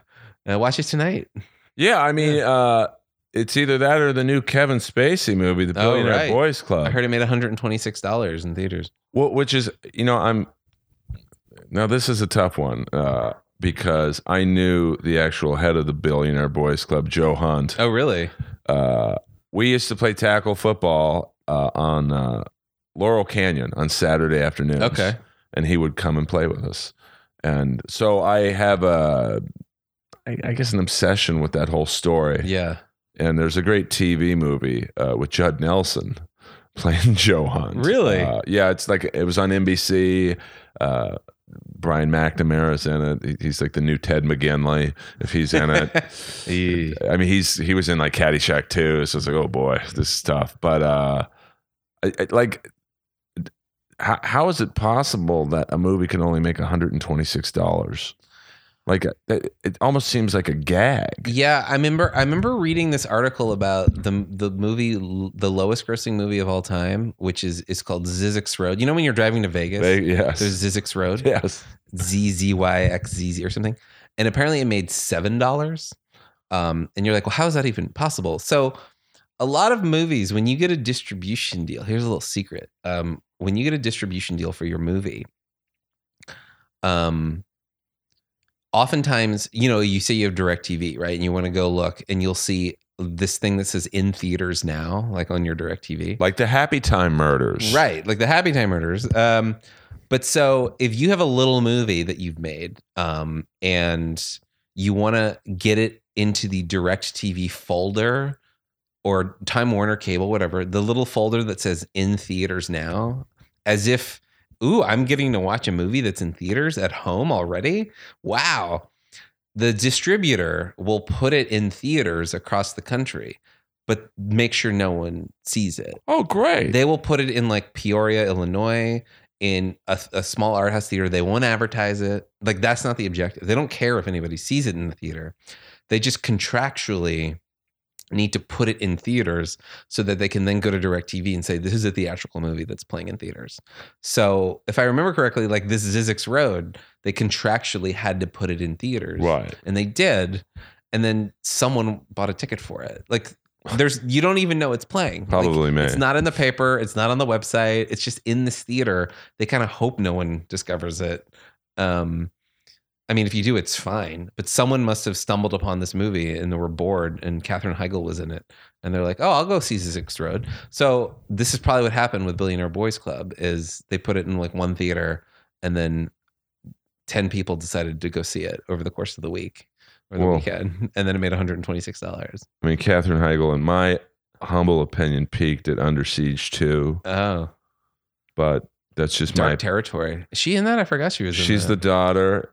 uh, watch it tonight. Yeah, I mean, uh, it's either that or the new Kevin Spacey movie, The Oh, Billionaire right. Boys Club. I heard it made 126 dollars in theaters. Wh- which is, you know, I'm now this is a tough one uh, because I knew the actual head of the Billionaire Boys Club, Joe Hunt. Oh, really? Uh, we used to play tackle football uh, on uh, Laurel Canyon on Saturday afternoons. Okay. and he would come and play with us. And so I have a, I, I guess, an obsession with that whole story. Yeah. And there's a great TV movie uh, with Judd Nelson playing Joe Hunt. Really? Uh, yeah, it's like it was on NBC. Uh, Brian McNamara's in it. He's like the new Ted McGinley if he's in it. He- I mean, he's he was in like Caddyshack too. So it's like, oh boy, this is tough. But uh, I, I- like, how, how is it possible that a movie can only make one hundred and twenty six dollars? Like, it, it almost seems like a gag. yeah, I remember. I remember reading this article about the the movie, the lowest grossing movie of all time, which is is called Zyzzyx Road. You know when you're driving to Vegas, They- yes, there's Zyzzyx Road. yes. Z Z Y X Z Z or something, and apparently it made seven dollars. Um, and you're like, well, how is that even possible? So, a lot of movies, when you get a distribution deal, here's a little secret. Um, when you get a distribution deal for your movie, um, oftentimes, you know, you say you have Direct TV, right? And you want to go look, and you'll see this thing that says in theaters now, like on your Direct TV. Like the Happy Time Murders, Right, like the Happy Time Murders. Um, but so if you have a little movie that you've made, um, and you want to get it into the Direct TV folder or Time Warner Cable, whatever, the little folder that says in theaters now, as if, ooh, I'm getting to watch a movie that's in theaters at home already. Wow. The distributor will put it in theaters across the country. but make sure no one sees it. Oh, great. They will put it in like Peoria, Illinois, in a, a small art house theater. They won't advertise it. Like that's not the objective. They don't care if anybody sees it in the theater. They just contractually need to put it in theaters so that they can then go to DirecTV and say this is a theatrical movie that's playing in theaters. So if I remember correctly, like this is Road, they contractually had to put it in theaters, right. and they did. And then someone bought a ticket for it. Like there's you don't even know it's playing. Like, Probably me. it's not in the paper. It's not on the website. It's just in this theater. They kind of hope no one discovers it. Um, I mean, if you do, it's fine. But someone must have stumbled upon this movie and they were bored, and Katherine Heigl was in it, and they're like, "Oh, I'll go see Zyzzyx Road." So this is probably what happened with Billionaire Boys Club: is they put it in like one theater, and then ten people decided to go see it over the course of the week or the Whoa. weekend, and then it made one hundred and twenty six dollars. I mean, Katherine Heigl, in my humble opinion, peaked at Under Siege 2, Oh, but that's just Dark my. Territory. Is she in that? I forgot she was. in She's the daughter.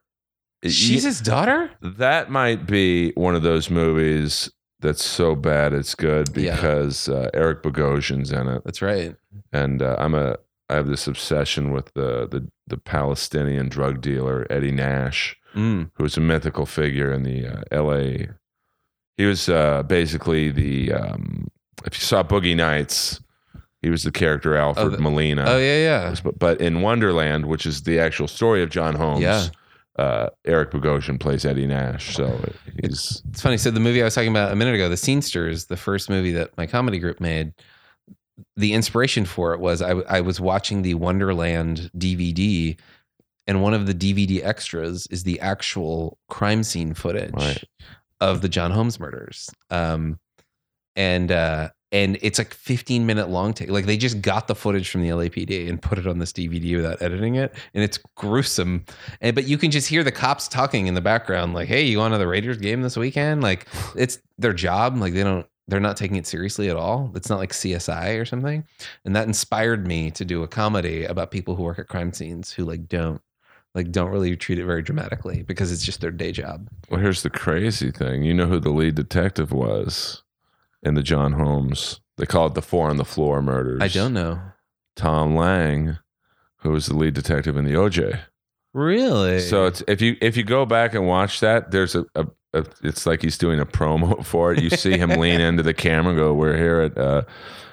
She's his daughter. that might be one of those movies that's so bad it's good Yeah. because uh, Eric Bogosian's in it, That's right. and uh, I'm a I have this obsession with the the the Palestinian drug dealer Eddie Nash, Mm. who was a mythical figure in the uh, L.A. He was uh, basically the um, if you saw Boogie Nights, he was the character Alfred the- Molina. Oh yeah, yeah. But, but in Wonderland, which is the actual story of John Holmes, Yeah. Uh, Eric Bogosian plays Eddie Nash. So he's It's funny. So the movie I was talking about a minute ago, The Scenesters, the first movie that my comedy group made, the inspiration for it was I, I was watching the Wonderland DVD, and one of the DVD extras is the actual crime scene footage Right. of the John Holmes murders. Um, and uh, and it's like 15 minute long take. Like they just got the footage from the LAPD and put it on this DVD without editing it, and it's gruesome. And but you can just hear the cops talking in the background, like, "Hey, you going to the Raiders game this weekend?" Like it's their job. Like they don't. They're not taking it seriously at all. It's not like CSI or something. And that inspired me to do a comedy about people who work at crime scenes who like don't like don't really treat it very dramatically because it's just their day job. well. Here's the crazy thing. You know who the lead detective was in the John Holmes? They call it the Four on the Floor murders. I don't know. Tom Lang, who was the lead detective in the OJ. Really? So it's if you if you go back and watch that, there's a, a, a it's like he's doing a promo for it. You see him lean into the camera, and go, "We're here at uh,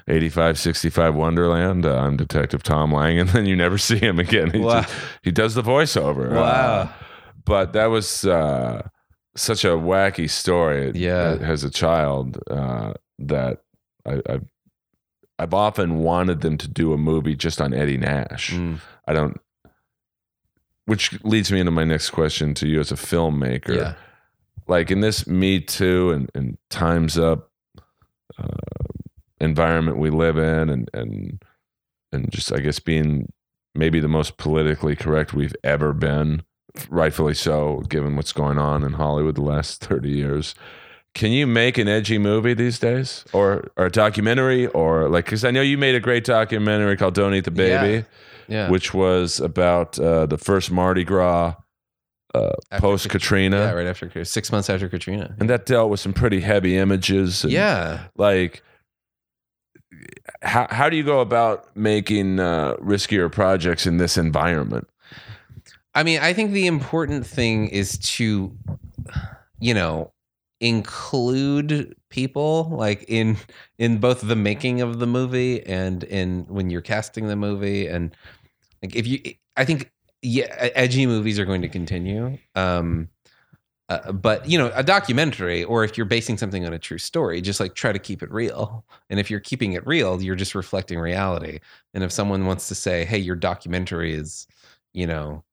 8565 Wonderland. Uh, I'm Detective Tom Lang," and then you never see him again. He, Wow. just- he does the voiceover. Wow. Uh, but that was uh, such a wacky story. Yeah. as a child, uh, that I, I've I've often wanted them to do a movie just on Eddie Nash. Mm, I don't. Which leads me into my next question to you as a filmmaker. yeah. Like in this Me Too and, and Times Up uh, environment we live in, and and and just I guess being maybe the most politically correct we've ever been, rightfully so, given what's going on in Hollywood the last thirty years. Can you make an edgy movie these days, or or a documentary, or like? Because I know you made a great documentary called "Don't Eat the Baby." Yeah. which was about uh, the first Mardi Gras uh, post Katrina, yeah, right after six months after Katrina. and that dealt with some pretty heavy images. And yeah. like how how do you go about making uh, riskier projects in this environment? I mean, I think the important thing is to, you know, include people like in in both the making of the movie and in when you're casting the movie. And like if you I think yeah edgy movies are going to continue. Um uh, but you know a documentary or if you're basing something on a true story just like try to keep it real. And if you're keeping it real you're just reflecting reality. And if someone wants to say hey your documentary is you know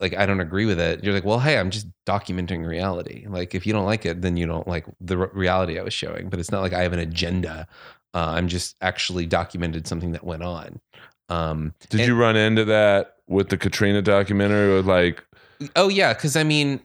like I don't agree with it. You're like, well, hey, I'm just documenting reality. Like if you don't like it, then you don't like the re- reality I was showing. But it's not like I have an agenda. Uh, I'm just actually documented something that went on. Um, Did and- you run into that with the Katrina documentary? Or like, Oh yeah, because I mean,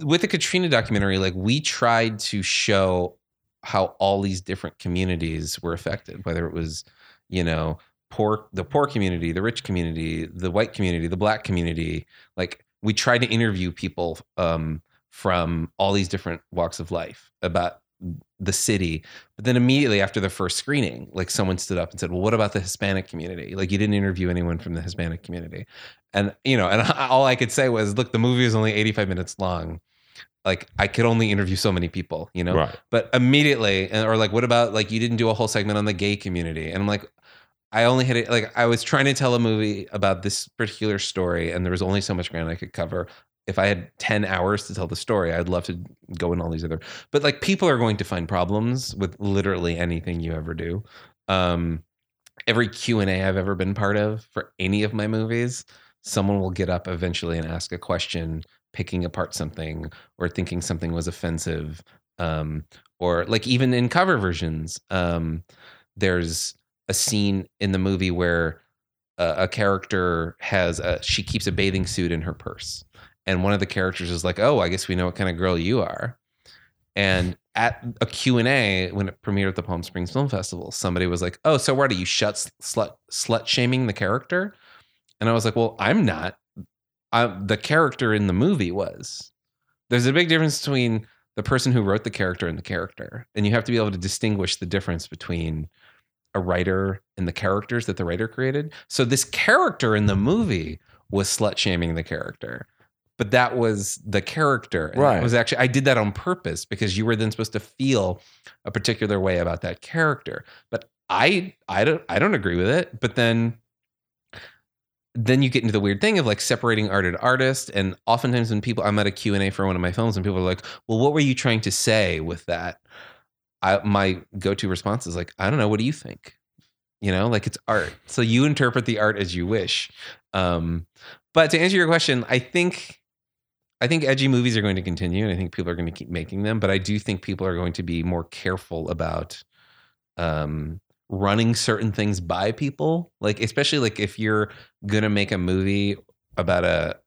with the Katrina documentary, like we tried to show how all these different communities were affected, whether it was, you know, poor the poor community, the rich community, the white community, the black community. Like we tried to interview people um, from all these different walks of life about the city. But then immediately after the first screening, like someone stood up and said, "Well, what about the Hispanic community? Like you didn't interview anyone from the Hispanic community." And you know, and all I could say was, "Look, the movie is only 85 minutes long." Like I could only interview so many people, you know. Right. But immediately, and or like, what about like you didn't do a whole segment on the gay community? And I'm like, I only had it like I was trying to tell a movie about this particular story, and there was only so much ground I could cover. If I had 10 hours to tell the story, I'd love to go in all these other. But like people are going to find problems with literally anything you ever do. Um every Q&A I've ever been part of for any of my movies, someone will get up eventually and ask a question picking apart something or thinking something was offensive um or like even in cover versions um there's a scene in the movie where a, character has a she keeps a bathing suit in her purse. And one of the characters is like oh i guess we know what kind of girl you are. And at a q&a when it premiered at the palm springs film festival somebody was like oh so what are you shut slut slut shaming the character? And i was like well i'm not. I, the character in the movie was. There's a big difference between the person who wrote the character and the character and you have to be able to distinguish the difference between a writer and the characters that the writer created. So this character in the movie was slut shaming the character. But that was the character. And Right. It was actually I did that on purpose because you were then supposed to feel a particular way about that character. But I I don't I don't agree with it. But then then you get into the weird thing of like separating art and artist and oftentimes when people i'm at a q&a for one of my films and people are like well what were you trying to say with that I, my go-to response is like i don't know what do you think? You know like it's art. So you interpret the art as you wish. Um but to answer your question i think i think edgy movies are going to continue and i think people are going to keep making them but i do think people are going to be more careful about um running certain things by people. Like especially like if you're gonna make a movie about a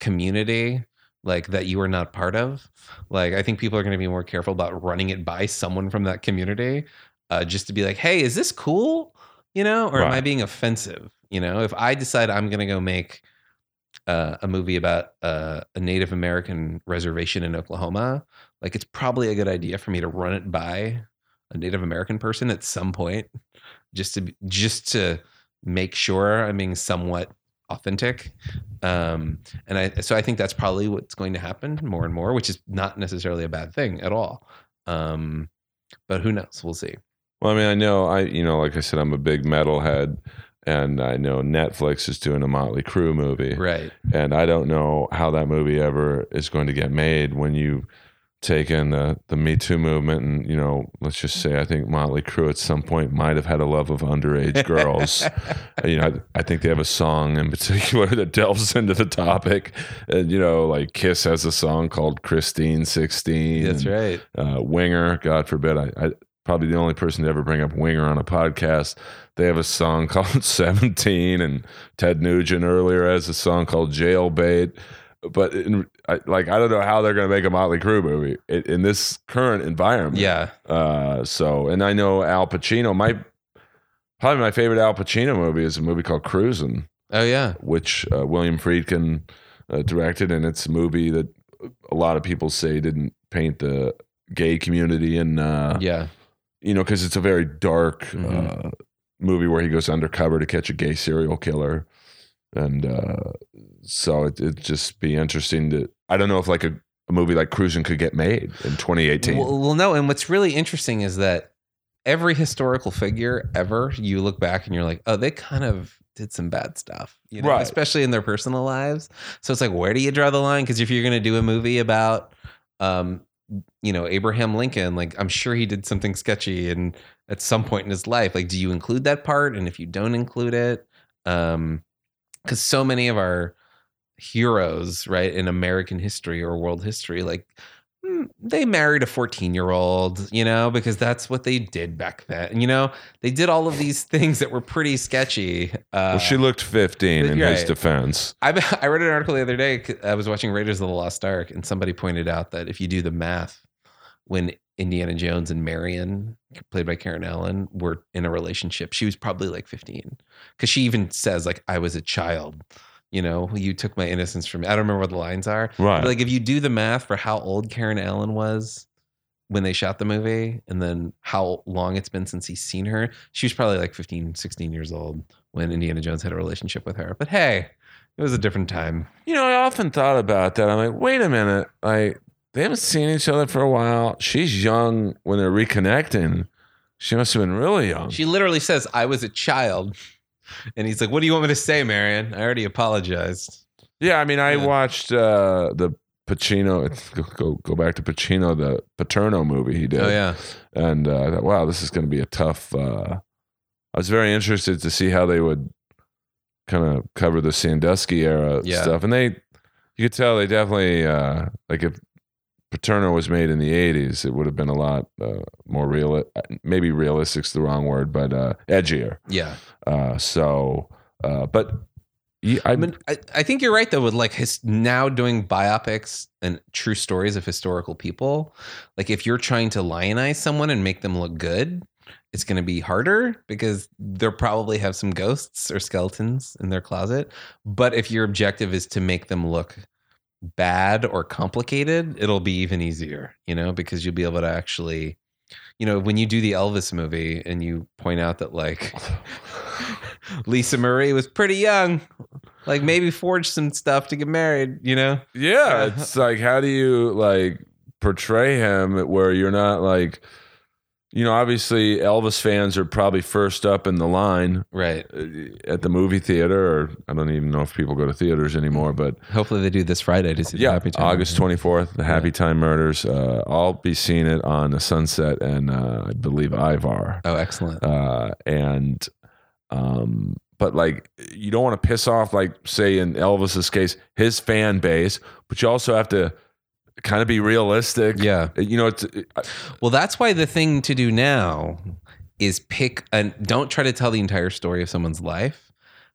community like that you are not part of like i think people are going to be more careful about running it by someone from that community uh, just to be like hey is this cool? You know or am i being offensive? You know if i decide i'm going to go make uh, a movie about uh, a native american reservation in oklahoma like it's probably a good idea for me to run it by a native american person at some point just to just to make sure i'm being somewhat authentic. Um and i so i think that's probably what's going to happen more and more which is not necessarily a bad thing at all. Um but who knows? We'll see. Well, I mean, I know I, you know, like I said, I'm a big metalhead, and I know Netflix is doing a Motley Crue movie, right. And I don't know how that movie ever is going to get made when you take in the the Me Too movement, and you know, let's just say I think Motley Crue at some point might have had a love of underage girls. you know, I, I think they have a song in particular that delves into the topic, and you know, like Kiss has a song called Christine Sixteen. that's and, right uh, Winger, God forbid, I, I probably the only person to ever bring up Winger on a podcast. They have a song called 17, and Ted Nugent earlier has a song called Jailbait. But in, I, like, I don't know how they're going to make a Motley Crue movie in, in this current environment. yeah Uh, so, and I know Al Pacino. My probably my favorite Al Pacino movie is a movie called Cruising oh yeah which uh, William Friedkin uh, directed, and it's a movie that a lot of people say didn't paint the gay community, and uh, yeah you know, because it's a very dark uh, movie where he goes undercover to catch a gay serial killer, and uh, so it it'd just be interesting to. I don't know if like a, a movie like Cruising could get made in 2018. Well, well, no. And what's really interesting is that every historical figure ever, you look back and you're like, oh, they kind of did some bad stuff, you know, Right. especially in their personal lives. So it's like, where do you draw the line? Because if you're going to do a movie about, um, you know, Abraham Lincoln, like I'm sure he did something sketchy and at some point in his life, like, do you include that part? And if you don't include it, um, because so many of our heroes, right, in American history or world history, like mm, they married a 14 year old, you know, because that's what they did back then. You know, they did all of these things that were pretty sketchy. Uh, well, she looked 15 in his defense. I, I read an article the other day. I was watching Raiders of the Lost Ark, and somebody pointed out that if you do the math, when Indiana Jones and Marion, played by Karen Allen, were in a relationship, she was probably like 15. Because she even says, like, I was a child. You know, you took my innocence from me. I don't remember what the lines are. Right. But like, if you do the math for how old Karen Allen was when they shot the movie and then how long it's been since he's seen her. She was probably like 15, 16 years old when Indiana Jones had a relationship with her. But hey, it was a different time. You know, I often thought about that. I'm like, wait a minute, like they haven't seen each other for a while. She's young when they're reconnecting. She must have been really young. She literally says, I was a child. And he's like, What do you want me to say, Marion? I already apologized. yeah, I mean, I Yeah. watched uh, the Pacino. Go, go go back to Pacino, the Paterno movie he did. Oh, yeah. and uh, I thought, wow, this is going to be a tough. Uh, I was very interested to see how they would kind of cover the Sandusky era Yeah. stuff, and they, you could tell they definitely uh, like if Paterno was made in the '80s, it would have been a lot uh, more real. Maybe realistic's the wrong word, but uh, edgier. Yeah. Uh, so, uh, but yeah, I, I mean, I, I think you're right though. With like his now doing biopics and true stories of historical people, like if you're trying to lionize someone and make them look good, it's going to be harder because they'll probably have some ghosts or skeletons in their closet. But if your objective is to make them look bad or complicated, it'll be even easier, you know, because you'll be able to actually, you know, when you do the Elvis movie and you point out that like Lisa Marie was pretty young, like maybe forged some stuff to get married, you know? yeah, uh-huh. it's like how do you like portray him where you're not like, you know, obviously Elvis fans are probably first up in the line Right. uh, at the movie theater, or I don't even know if people go to theaters anymore, but Hopefully they do this Friday to see the yeah, Happy Time. August 24th, the Happy Yeah. Time Murders. Uh, I'll be seeing it on the Sunset and uh, I believe Ivar. Oh, excellent. Uh, and, um, but like, you don't want to piss off, like, say in Elvis's case, his fan base, but you also have to kind of be realistic. Yeah. You know, it's, uh, Well, that's why the thing to do now is pick and don't try to tell the entire story of someone's life,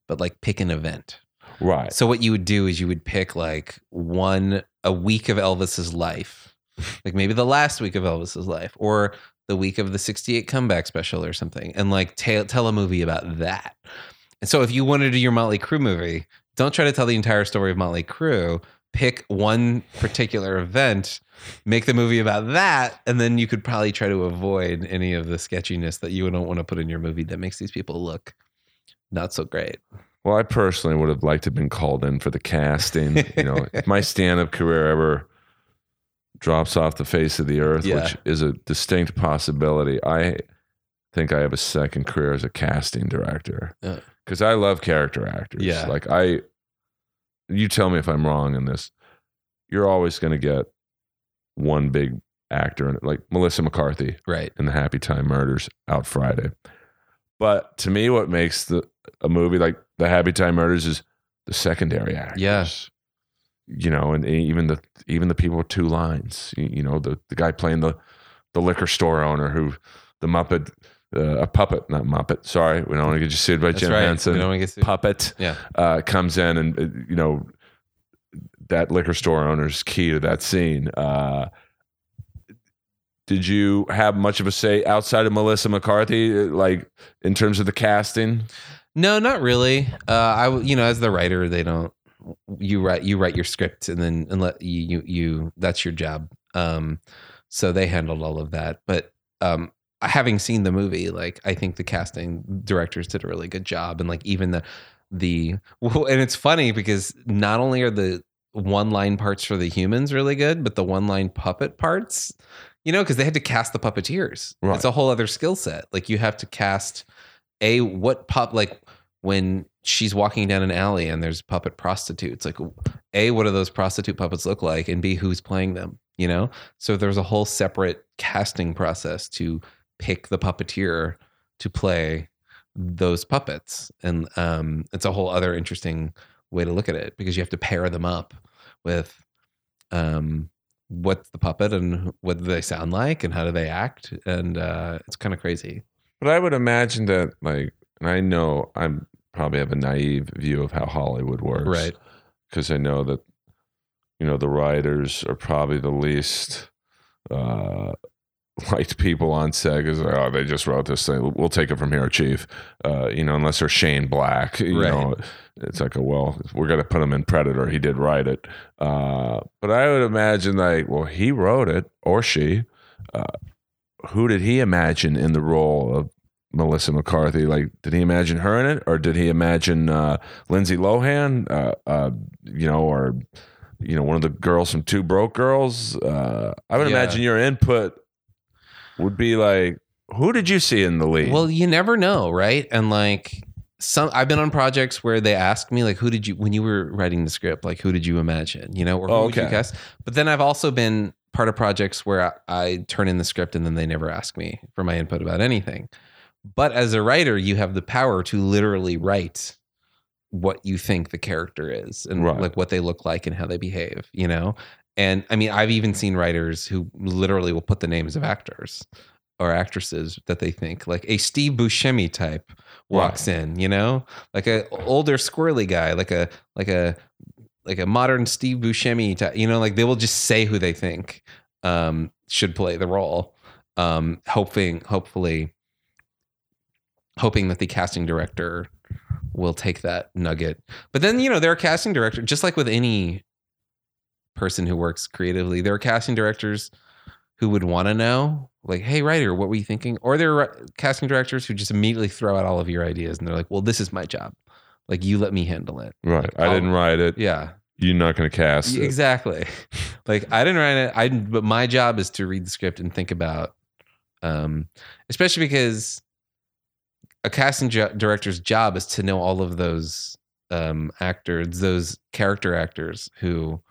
but like pick an event. right. So what you would do is you would pick like one a week of Elvis's life, like maybe the last week of Elvis's life, or the week of the '68 comeback special or something, and like tell tell a movie about that. And so if you want to do your Motley Crue movie, don't try to tell the entire story of Motley Crue. Pick one particular event, make the movie about that, and then you could probably try to avoid any of the sketchiness that you don't want to put in your movie that makes these people look not so great. Well, I personally would have liked to have been called in for the casting. you know, if my stand-up career ever drops off the face of the earth, Yeah. which is a distinct possibility, I think I have a second career as a casting director uh. Yeah. because I love character actors. Yeah. like I, you tell me if I'm wrong in this. You're always going to get one big actor in it, like Melissa McCarthy Right. in the Happy Time Murders out Friday. But to me, what makes the a movie like the Happy Time Murders is the secondary actors. Yes, You know, and even the even the people with two lines. You, you know, the the guy playing the the liquor store owner who the Muppet uh, a puppet, not Muppet. Sorry, we don't want to get you sued by That's Jim right. Henson. We don't get sued. Puppet Yeah. uh, comes in and uh, you know that liquor store owner's key to that scene. Uh, did you have much of a say outside of Melissa McCarthy, uh, like in terms of the casting? No, not really. Uh, I, you know, as the writer, they don't. You write, you write your script, and then and let you, you, you. That's your job. Um, so they handled all of that. But um, having seen the movie, like I think the casting directors did a really good job, and like even the the well, and it's funny because not only are the one line parts for the humans really good, but the one line puppet parts, you know, because they had to cast the puppeteers. Right. It's a whole other skill set. Like you have to cast a what pup like when she's walking down an alley and there's puppet prostitutes like a what do those prostitute puppets look like and b who's playing them you know so there's a whole separate casting process to pick the puppeteer to play those puppets. And um it's a whole other interesting way to look at it because you have to pair them up with um what's the puppet and what do they sound like and how do they act? And uh it's kind of crazy. But I would imagine that, like, and I know I'm probably have a naive view of how Hollywood works, Right. Because I know that, you know, the writers are probably the least uh, liked people on set because oh, they just wrote this thing. We'll take it from here, Chief. Uh, you know, unless they're Shane Black, you Right. know, it's like a well, we're gonna put him in Predator. He did write it, uh, but I would imagine like, well, he wrote it or she. uh, who did he imagine in the role of Melissa McCarthy? Like, did he imagine her in it, or did he imagine uh, Lindsay Lohan? Uh, uh, you know, or you know, one of the girls from Two Broke Girls. Uh, I would Yeah. imagine your input would be like, who did you see in the lead? Well, you never know, right? And like some I've been on projects where they ask me like who did you when you were writing the script, like who did you imagine, you know, or who Oh, would you okay. cast? But then I've also been part of projects where I, I turn in the script and then they never ask me for my input about anything. But as a writer, you have the power to literally write what you think the character is and Right. like what they look like and how they behave, you know? And I mean, I've even seen writers who literally will put the names of actors or actresses that they think like a Steve Buscemi type walks in, you know, like a older squirrely guy, like a like a like a modern Steve Buscemi type, you know, like they will just say who they think um, should play the role, um, hoping hopefully hoping that the casting director will take that nugget. But then you know there are casting director, just like with any person who works creatively, there are casting directors who would want to know, like, "Hey, writer, what were you thinking?" Or there are casting directors who just immediately throw out all of your ideas, and they're like, "Well, this is my job. Like, you let me handle it." right. I I'll- didn't write it. Yeah, You're not going to cast it. exactly. like, I didn't write it. I but my job is to read the script and think about, um, especially because a casting jo- director's job is to know all of those um, actors, those character actors who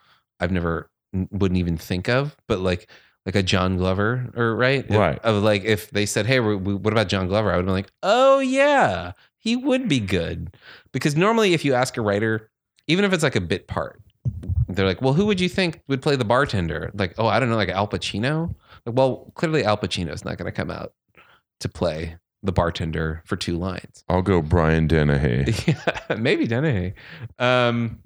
I've never wouldn't even think of, but like like a John Glover or right, Right. Of like if they said, "Hey, we, we- what about John Glover?" I would be like, "Oh yeah, he would be good," because normally if you ask a writer, even if it's like a bit part, they're like, "Well, who would you think would play the bartender?" Like, "Oh, I don't know, like Al Pacino." Like, well, clearly Al Pacino's not going to come out to play the bartender for two lines. I'll go Brian Dennehy. Yeah, maybe Dennehy. Um,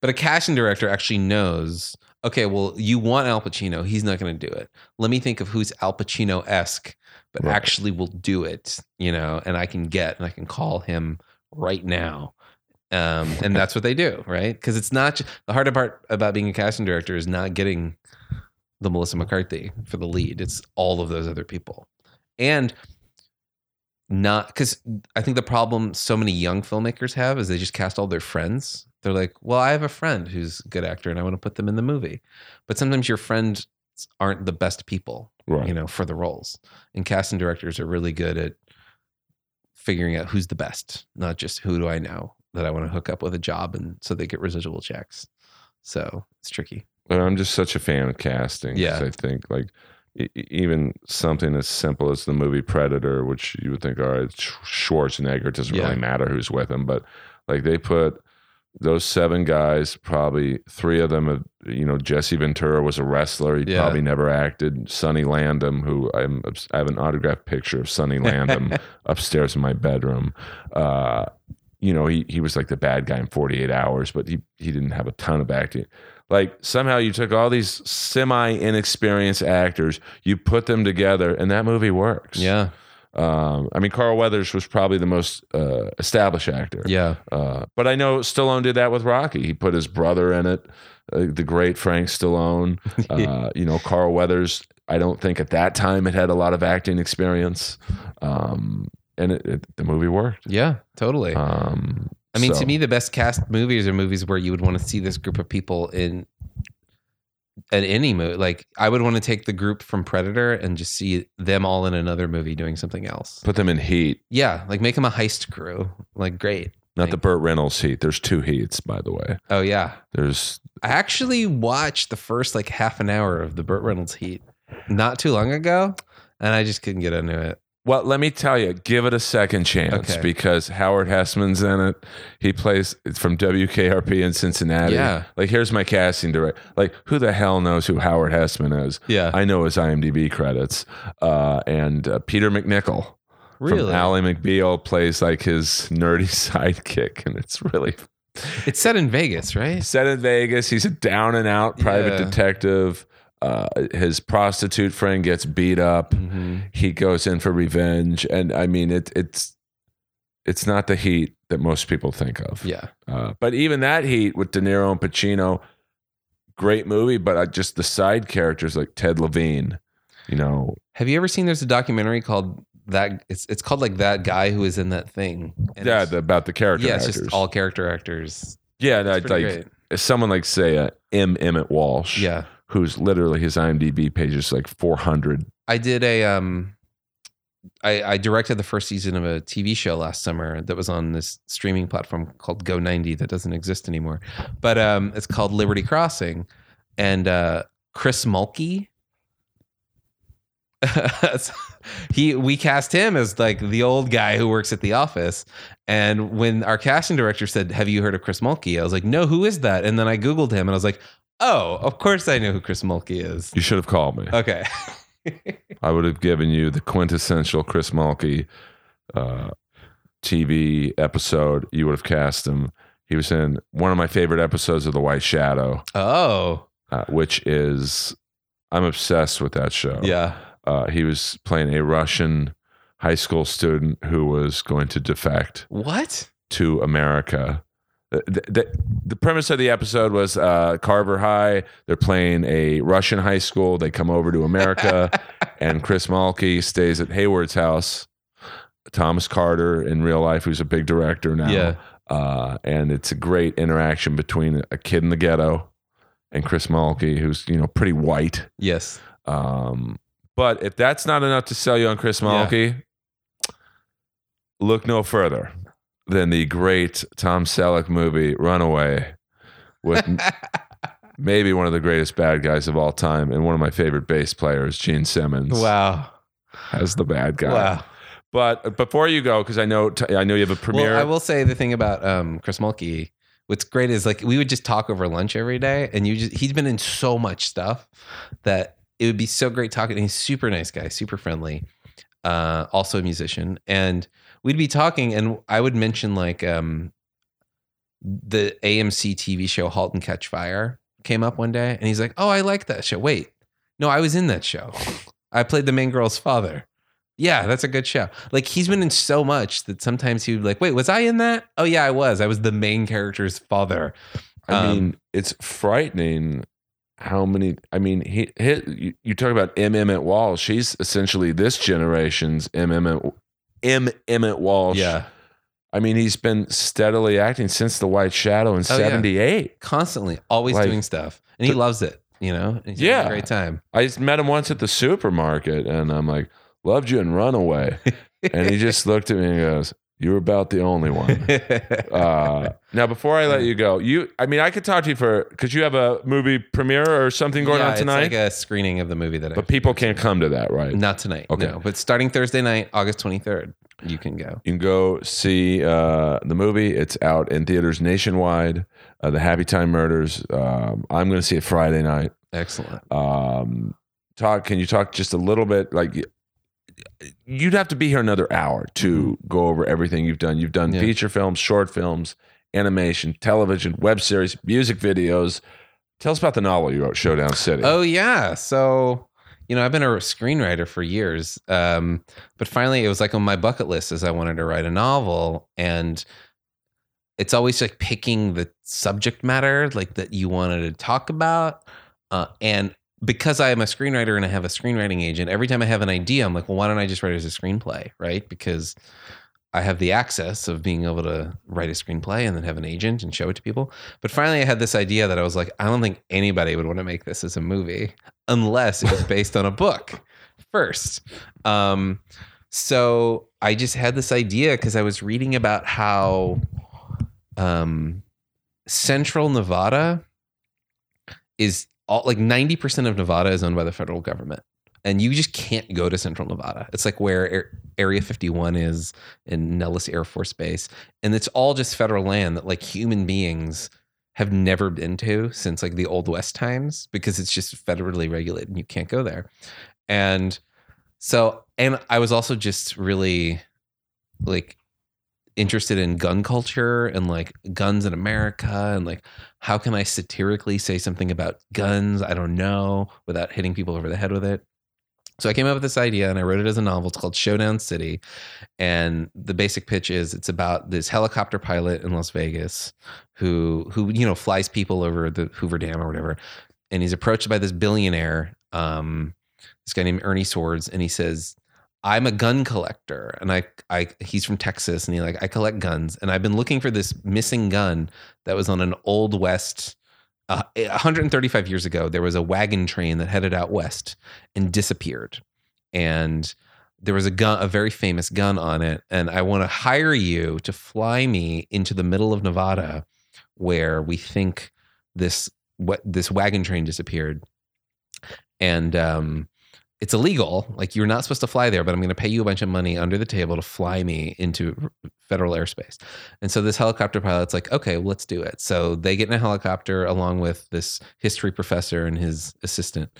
but a casting director actually knows. Okay, well, you want Al Pacino. He's not going to do it. Let me think of who's Al Pacino esque, but Right. actually will do it. You know, and I can get and I can call him right now. Um, and that's what they do, right? Because it's not the hard part about being a casting director is not getting the Melissa McCarthy for the lead. It's all of those other people, and not because I think the problem so many young filmmakers have is they just cast all their friends. They're like, well, I have a friend who's a good actor and I want to put them in the movie. But sometimes your friends aren't the best people, Right. you know, for the roles. And casting directors are really good at figuring out who's the best, not just who do I know that I want to hook up with a job and so they get residual checks. So it's tricky. But I'm just such a fan of casting. Yeah. I think like even something as simple as the movie Predator, which you would think, all right, Sch- Schwarzenegger it doesn't Yeah. really matter who's with him, but like they put those seven guys, probably three of them, have, you know, Jesse Ventura was a wrestler. He Yeah. probably never acted. Sonny Landham, who I'm, I have an autographed picture of Sonny Landham upstairs in my bedroom. Uh, you know, he, he was like the bad guy in 48 hours, but he, he didn't have a ton of acting. Like somehow you took all these semi inexperienced actors, you put them together, and that movie works. Yeah. Um, I mean, Carl Weathers was probably the most uh, established actor. Yeah. Uh, but I know Stallone did that with Rocky. He put his brother in it, uh, the great Frank Stallone. Uh, you know, Carl Weathers. I don't think at that time it had a lot of acting experience, um, and it, it, the movie worked. Yeah. Totally. Um, I mean, so- to me, the best cast movies are movies where you would want to see this group of people in at any movie. Like, I would want to take the group from Predator and just see them all in another movie doing something else. put them in Heat, Yeah, like make them a heist crew. Like, great. not the Burt Reynolds Heat. There's two Heats, by the way. Oh yeah, There's I actually watched the first like half an hour of the Burt Reynolds Heat not too long ago, and I just couldn't get into it. Well, let me tell you, give it a second chance Okay. because Howard Hesseman's in it. He plays it's from WKRP in Cincinnati. Yeah. Like, here's my casting director. Like, who the hell knows who Howard Hesseman is? Yeah, I know his IMDb credits. Uh, and uh, Peter MacNicol from really. Ally McBeal plays like his nerdy sidekick. And it's really It's set in Vegas, right? set in Vegas. He's a down and out private Yeah. detective. Uh, his prostitute friend gets beat up hmm he goes in for revenge and i mean it, it's it's not the heat that most people think of Yeah, uh, but even that heat with de niro and pacino great movie but I just the side characters like ted levine you know, Have you ever seen? There's a documentary called that. It's it's called like that guy who is in that thing. And yeah, the, about the character yeah, it's actors. just all character actors. yeah, It's like great. someone like say uh, M. Emmett Walsh, Yeah, who's literally his IMDb page is like 400. I did a um, I, I directed the first season of a TV show last summer that was on this streaming platform called go90 that doesn't exist anymore, but um, it's called Liberty Crossing, and uh, Chris Mulkey. he we cast him as like the old guy who works at the office and when our casting director said have you heard of chris mulkey i was like no who is that and then i googled him and i was like oh of course i know who chris mulkey is You should have called me. okay I would have given you the quintessential Chris Mulkey uh, TV episode. You would have cast him. He was in one of my favorite episodes of The White Shadow, oh uh, which is I'm obsessed with that show. yeah Uh, he was playing a Russian high school student who was going to defect what to America. The, the, the premise of the episode was uh, Carver High. They're playing a Russian high school. They come over to America, and Chris Mulkey stays at Hayward's house. Thomas Carter in real life, who's a big director now. Yeah. Uh, and it's a great interaction between a kid in the ghetto and Chris Mulkey, who's you know pretty white. yes Um, but if that's not enough to sell you on Chris Yeah. Look no further than the great Tom Selleck movie Runaway with maybe one of the greatest bad guys of all time and one of my favorite bass players, Gene Simmons, wow as the bad guy. wow But before you go, because I know I know you have a premiere. Well, I will say the thing about um, Chris Mulkey. What's great is like we would just talk over lunch every day, and you just he's been in so much stuff that it would be so great talking. He's a super nice guy, super friendly, uh, also a musician, and we'd be talking, and I would mention like um, the AMC TV show *Halt and Catch Fire* came up one day, and he's like, "Oh, I like that show." Wait, no, I was in that show. I played the main girl's father. Yeah, that's a good show. Like he's been in so much that sometimes he would be like, wait, was I in that? Oh yeah, I was. I was the main character's father. I um, mean, it's frightening how many. I mean, he, he you, talk about M. at Walsh. she's essentially this generation's M. Emmet M. Emmet Walsh. Yeah. I mean, he's been steadily acting since The White Shadow in Oh, yeah. '78. Constantly, always Like, doing stuff. And he loves it, you know? And he's having Yeah. a great time. I just met him once at the supermarket, and I'm like, "Loved you in Runaway," and he just looked at me and goes, "You were about the only one." Uh, now, before I let you go, you, I mean, I could talk to you for because you have a movie premiere or something going Yeah, on tonight, It's like a screening of the movie that I but people can't come to that, right? not tonight. Okay. No, but starting Thursday night, August 23rd, you can go. You can go see uh, the movie. It's out in theaters nationwide. Uh, the Happy Time Murders. Um, I'm going to see it Friday night. Excellent. Um, talk. Can you talk just a little bit? Like you'd have to be here another hour to go over everything you've done. You've done Yeah. feature films, short films, animation, television, web series, music videos. Tell us about the novel you wrote, Showdown City. Oh yeah. So, you know, I've been a screenwriter for years. Um, but finally it was like on my bucket list as I wanted to write a novel. And it's always like picking the subject matter like that you wanted to talk about. Uh, and because I am a screenwriter and I have a screenwriting agent, every time I have an idea, I'm like, well, why don't I just write it as a screenplay? Right. Because I have the access of being able to write a screenplay and then have an agent and show it to people. But finally, I had this idea that I was like, I don't think anybody would want to make this as a movie unless it was based on a book first. Um, so I just had this idea because I was reading about how um, Central Nevada is all like 90% of Nevada is owned by the federal government. And you just can't go to Central Nevada. It's like where Ar- Area 51 is in Nellis Air Force Base. And it's all just federal land that like human beings have never been to since like the old west times because it's just federally regulated and you can't go there. And so and I was also just really like interested in gun culture and like guns in America and like how can I satirically say something about guns? I don't know without hitting people over the head with it. So I came up with this idea and I wrote it as a novel. It's called Showdown City. And the basic pitch is it's about this helicopter pilot in Las Vegas who who you know flies people over the Hoover Dam or whatever. And he's approached by this billionaire um this guy named Ernie Swords, and he says, "I'm a gun collector, and I, I, he's from Texas, and he like I collect guns, and I've been looking for this missing gun that was on an old west." Uh, 135 years ago, there was a wagon train that headed out west and disappeared, and there was a gun, a very famous gun on it, and I want to hire you to fly me into the middle of Nevada, where we think this what this wagon train disappeared, and um, it's illegal. Like you're not supposed to fly there, but I'm going to pay you a bunch of money under the table to fly me into federal airspace. And so this helicopter pilot's like, okay, well, let's do it. So they get in a helicopter along with this history professor and his assistant.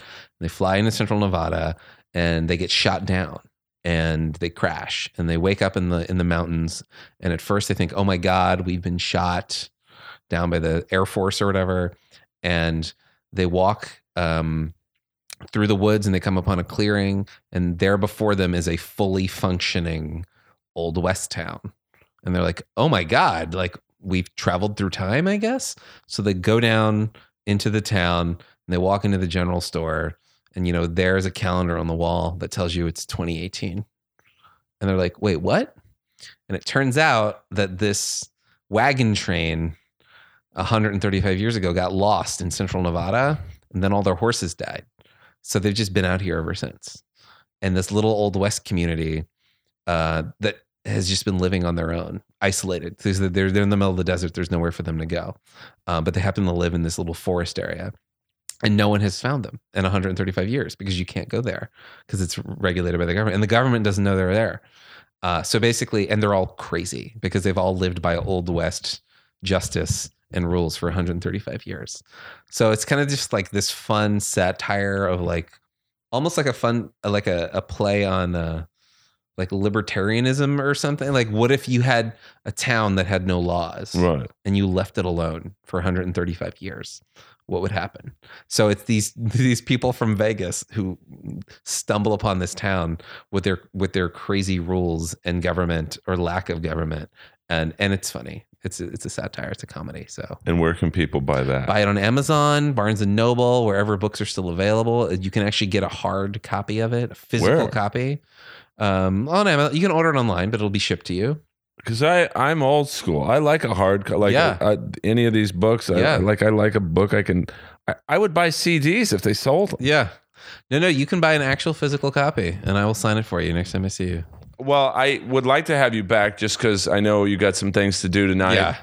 They fly into central Nevada and they get shot down and they crash and they wake up in the in the mountains and at first they think oh my god we've been shot down by the air force or whatever and they walk um, through the woods and they come upon a clearing and there before them is a fully functioning old west town. And they're like oh my god like we've traveled through time i guess? So they go down into the town and they walk into the general store and you know there's a calendar on the wall that tells you it's 2018 and they're like wait what? And it turns out that this wagon train 135 years ago got lost in central nevada and then all their horses died so they've just been out here ever since. And this little old west community uh, that has just been living on their own isolated. They're, they're in the middle of the desert. There's nowhere for them to go. Uh, but they happen to live in this little forest area. And no one has found them in 135 years because you can't go there because it's regulated by the government. And the government doesn't know they're there. Uh, so basically and they're all crazy because they've all lived by old west justice and rules for 135 years. So it's kind of just like this fun satire of like almost like a fun like a, a play on uh, like libertarianism or something. Like what if you had a town that had no laws Right. and you left it alone for 135 years? What would happen? So it's these these people from vegas who stumble upon this town with their with their crazy rules and government or lack of government and and it's funny it's a, it's a satire it's a comedy so And where can people buy that? buy it on amazon barnes and noble wherever books are still available you can actually get a hard copy of it a physical Where? copy um on amazon you can order it online but it'll be shipped to you Because I I'm old school. I like a hard like Yeah. uh, any of these books. I, Yeah. like I like a book. I can. I, I would buy CDs if they sold them. yeah no no you can buy an actual physical copy and i will sign it for you next time i see you Well, I would like to have you back just because I know you got some things to do tonight. Yeah.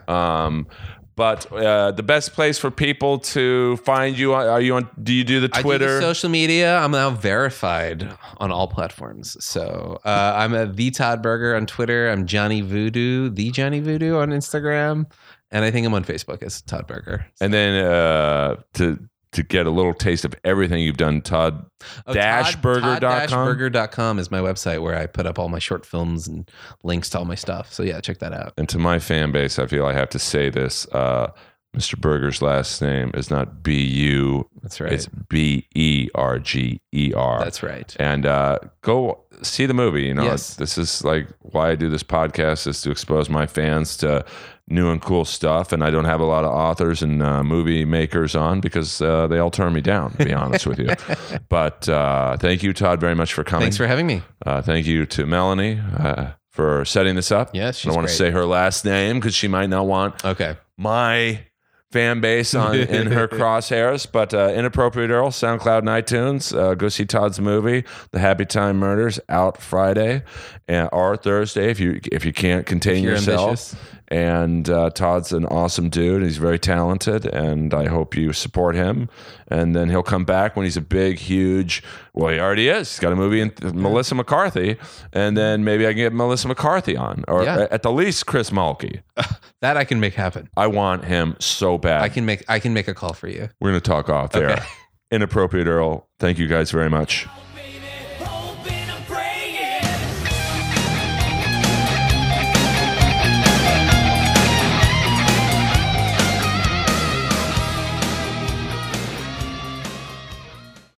Um, but uh, the best place for people to find you are you on? Do you do the I do Twitter? the social media. I'm now verified on all platforms. So uh, I'm a the Todd Berger on Twitter. I'm Johnny Voodoo, the Johnny Voodoo on Instagram, and I think I'm on Facebook as Todd Berger. and then uh, to to get a little taste of everything you've done, Todd. Oh, Dashburger.com? Todd- Todd-berger.com is my website where I put up all my short films and links to all my stuff. So yeah, check that out. And to my fan base, I feel I have to say this. Uh, Mr. Berger's last name is not B U. That's right. It's B E R G E R. That's right. and uh, go see the movie. You know, Yes. this is like why I do this podcast is to expose my fans to new and cool stuff. And I don't have a lot of authors and uh, movie makers on because uh, they all turn me down. To be honest with you, but uh, thank you, Todd, very much for coming. Thanks for having me. uh, thank you to Melanie uh, for setting this up. Yes, I don't want to say her last name because she might not want Okay. my fan base on in her crosshairs. But uh, inappropriate Earl, SoundCloud and iTunes. Uh, go see Todd's movie, The Happy Time Murders, out Friday and, or Thursday if you if you can't contain yourself. ambitious. And uh, Todd's an awesome dude. He's very talented, and I hope you support him. And then he'll come back when he's a big, huge. Well, he already is. He's got a movie in Melissa McCarthy, and then maybe I can get Melissa McCarthy on, or Yeah. at the least Chris Mulkey. That I can make happen. I want him so bad. I can make I can make a call for you. We're going to talk off there. Okay. Inappropriate Earl. Thank you guys very much.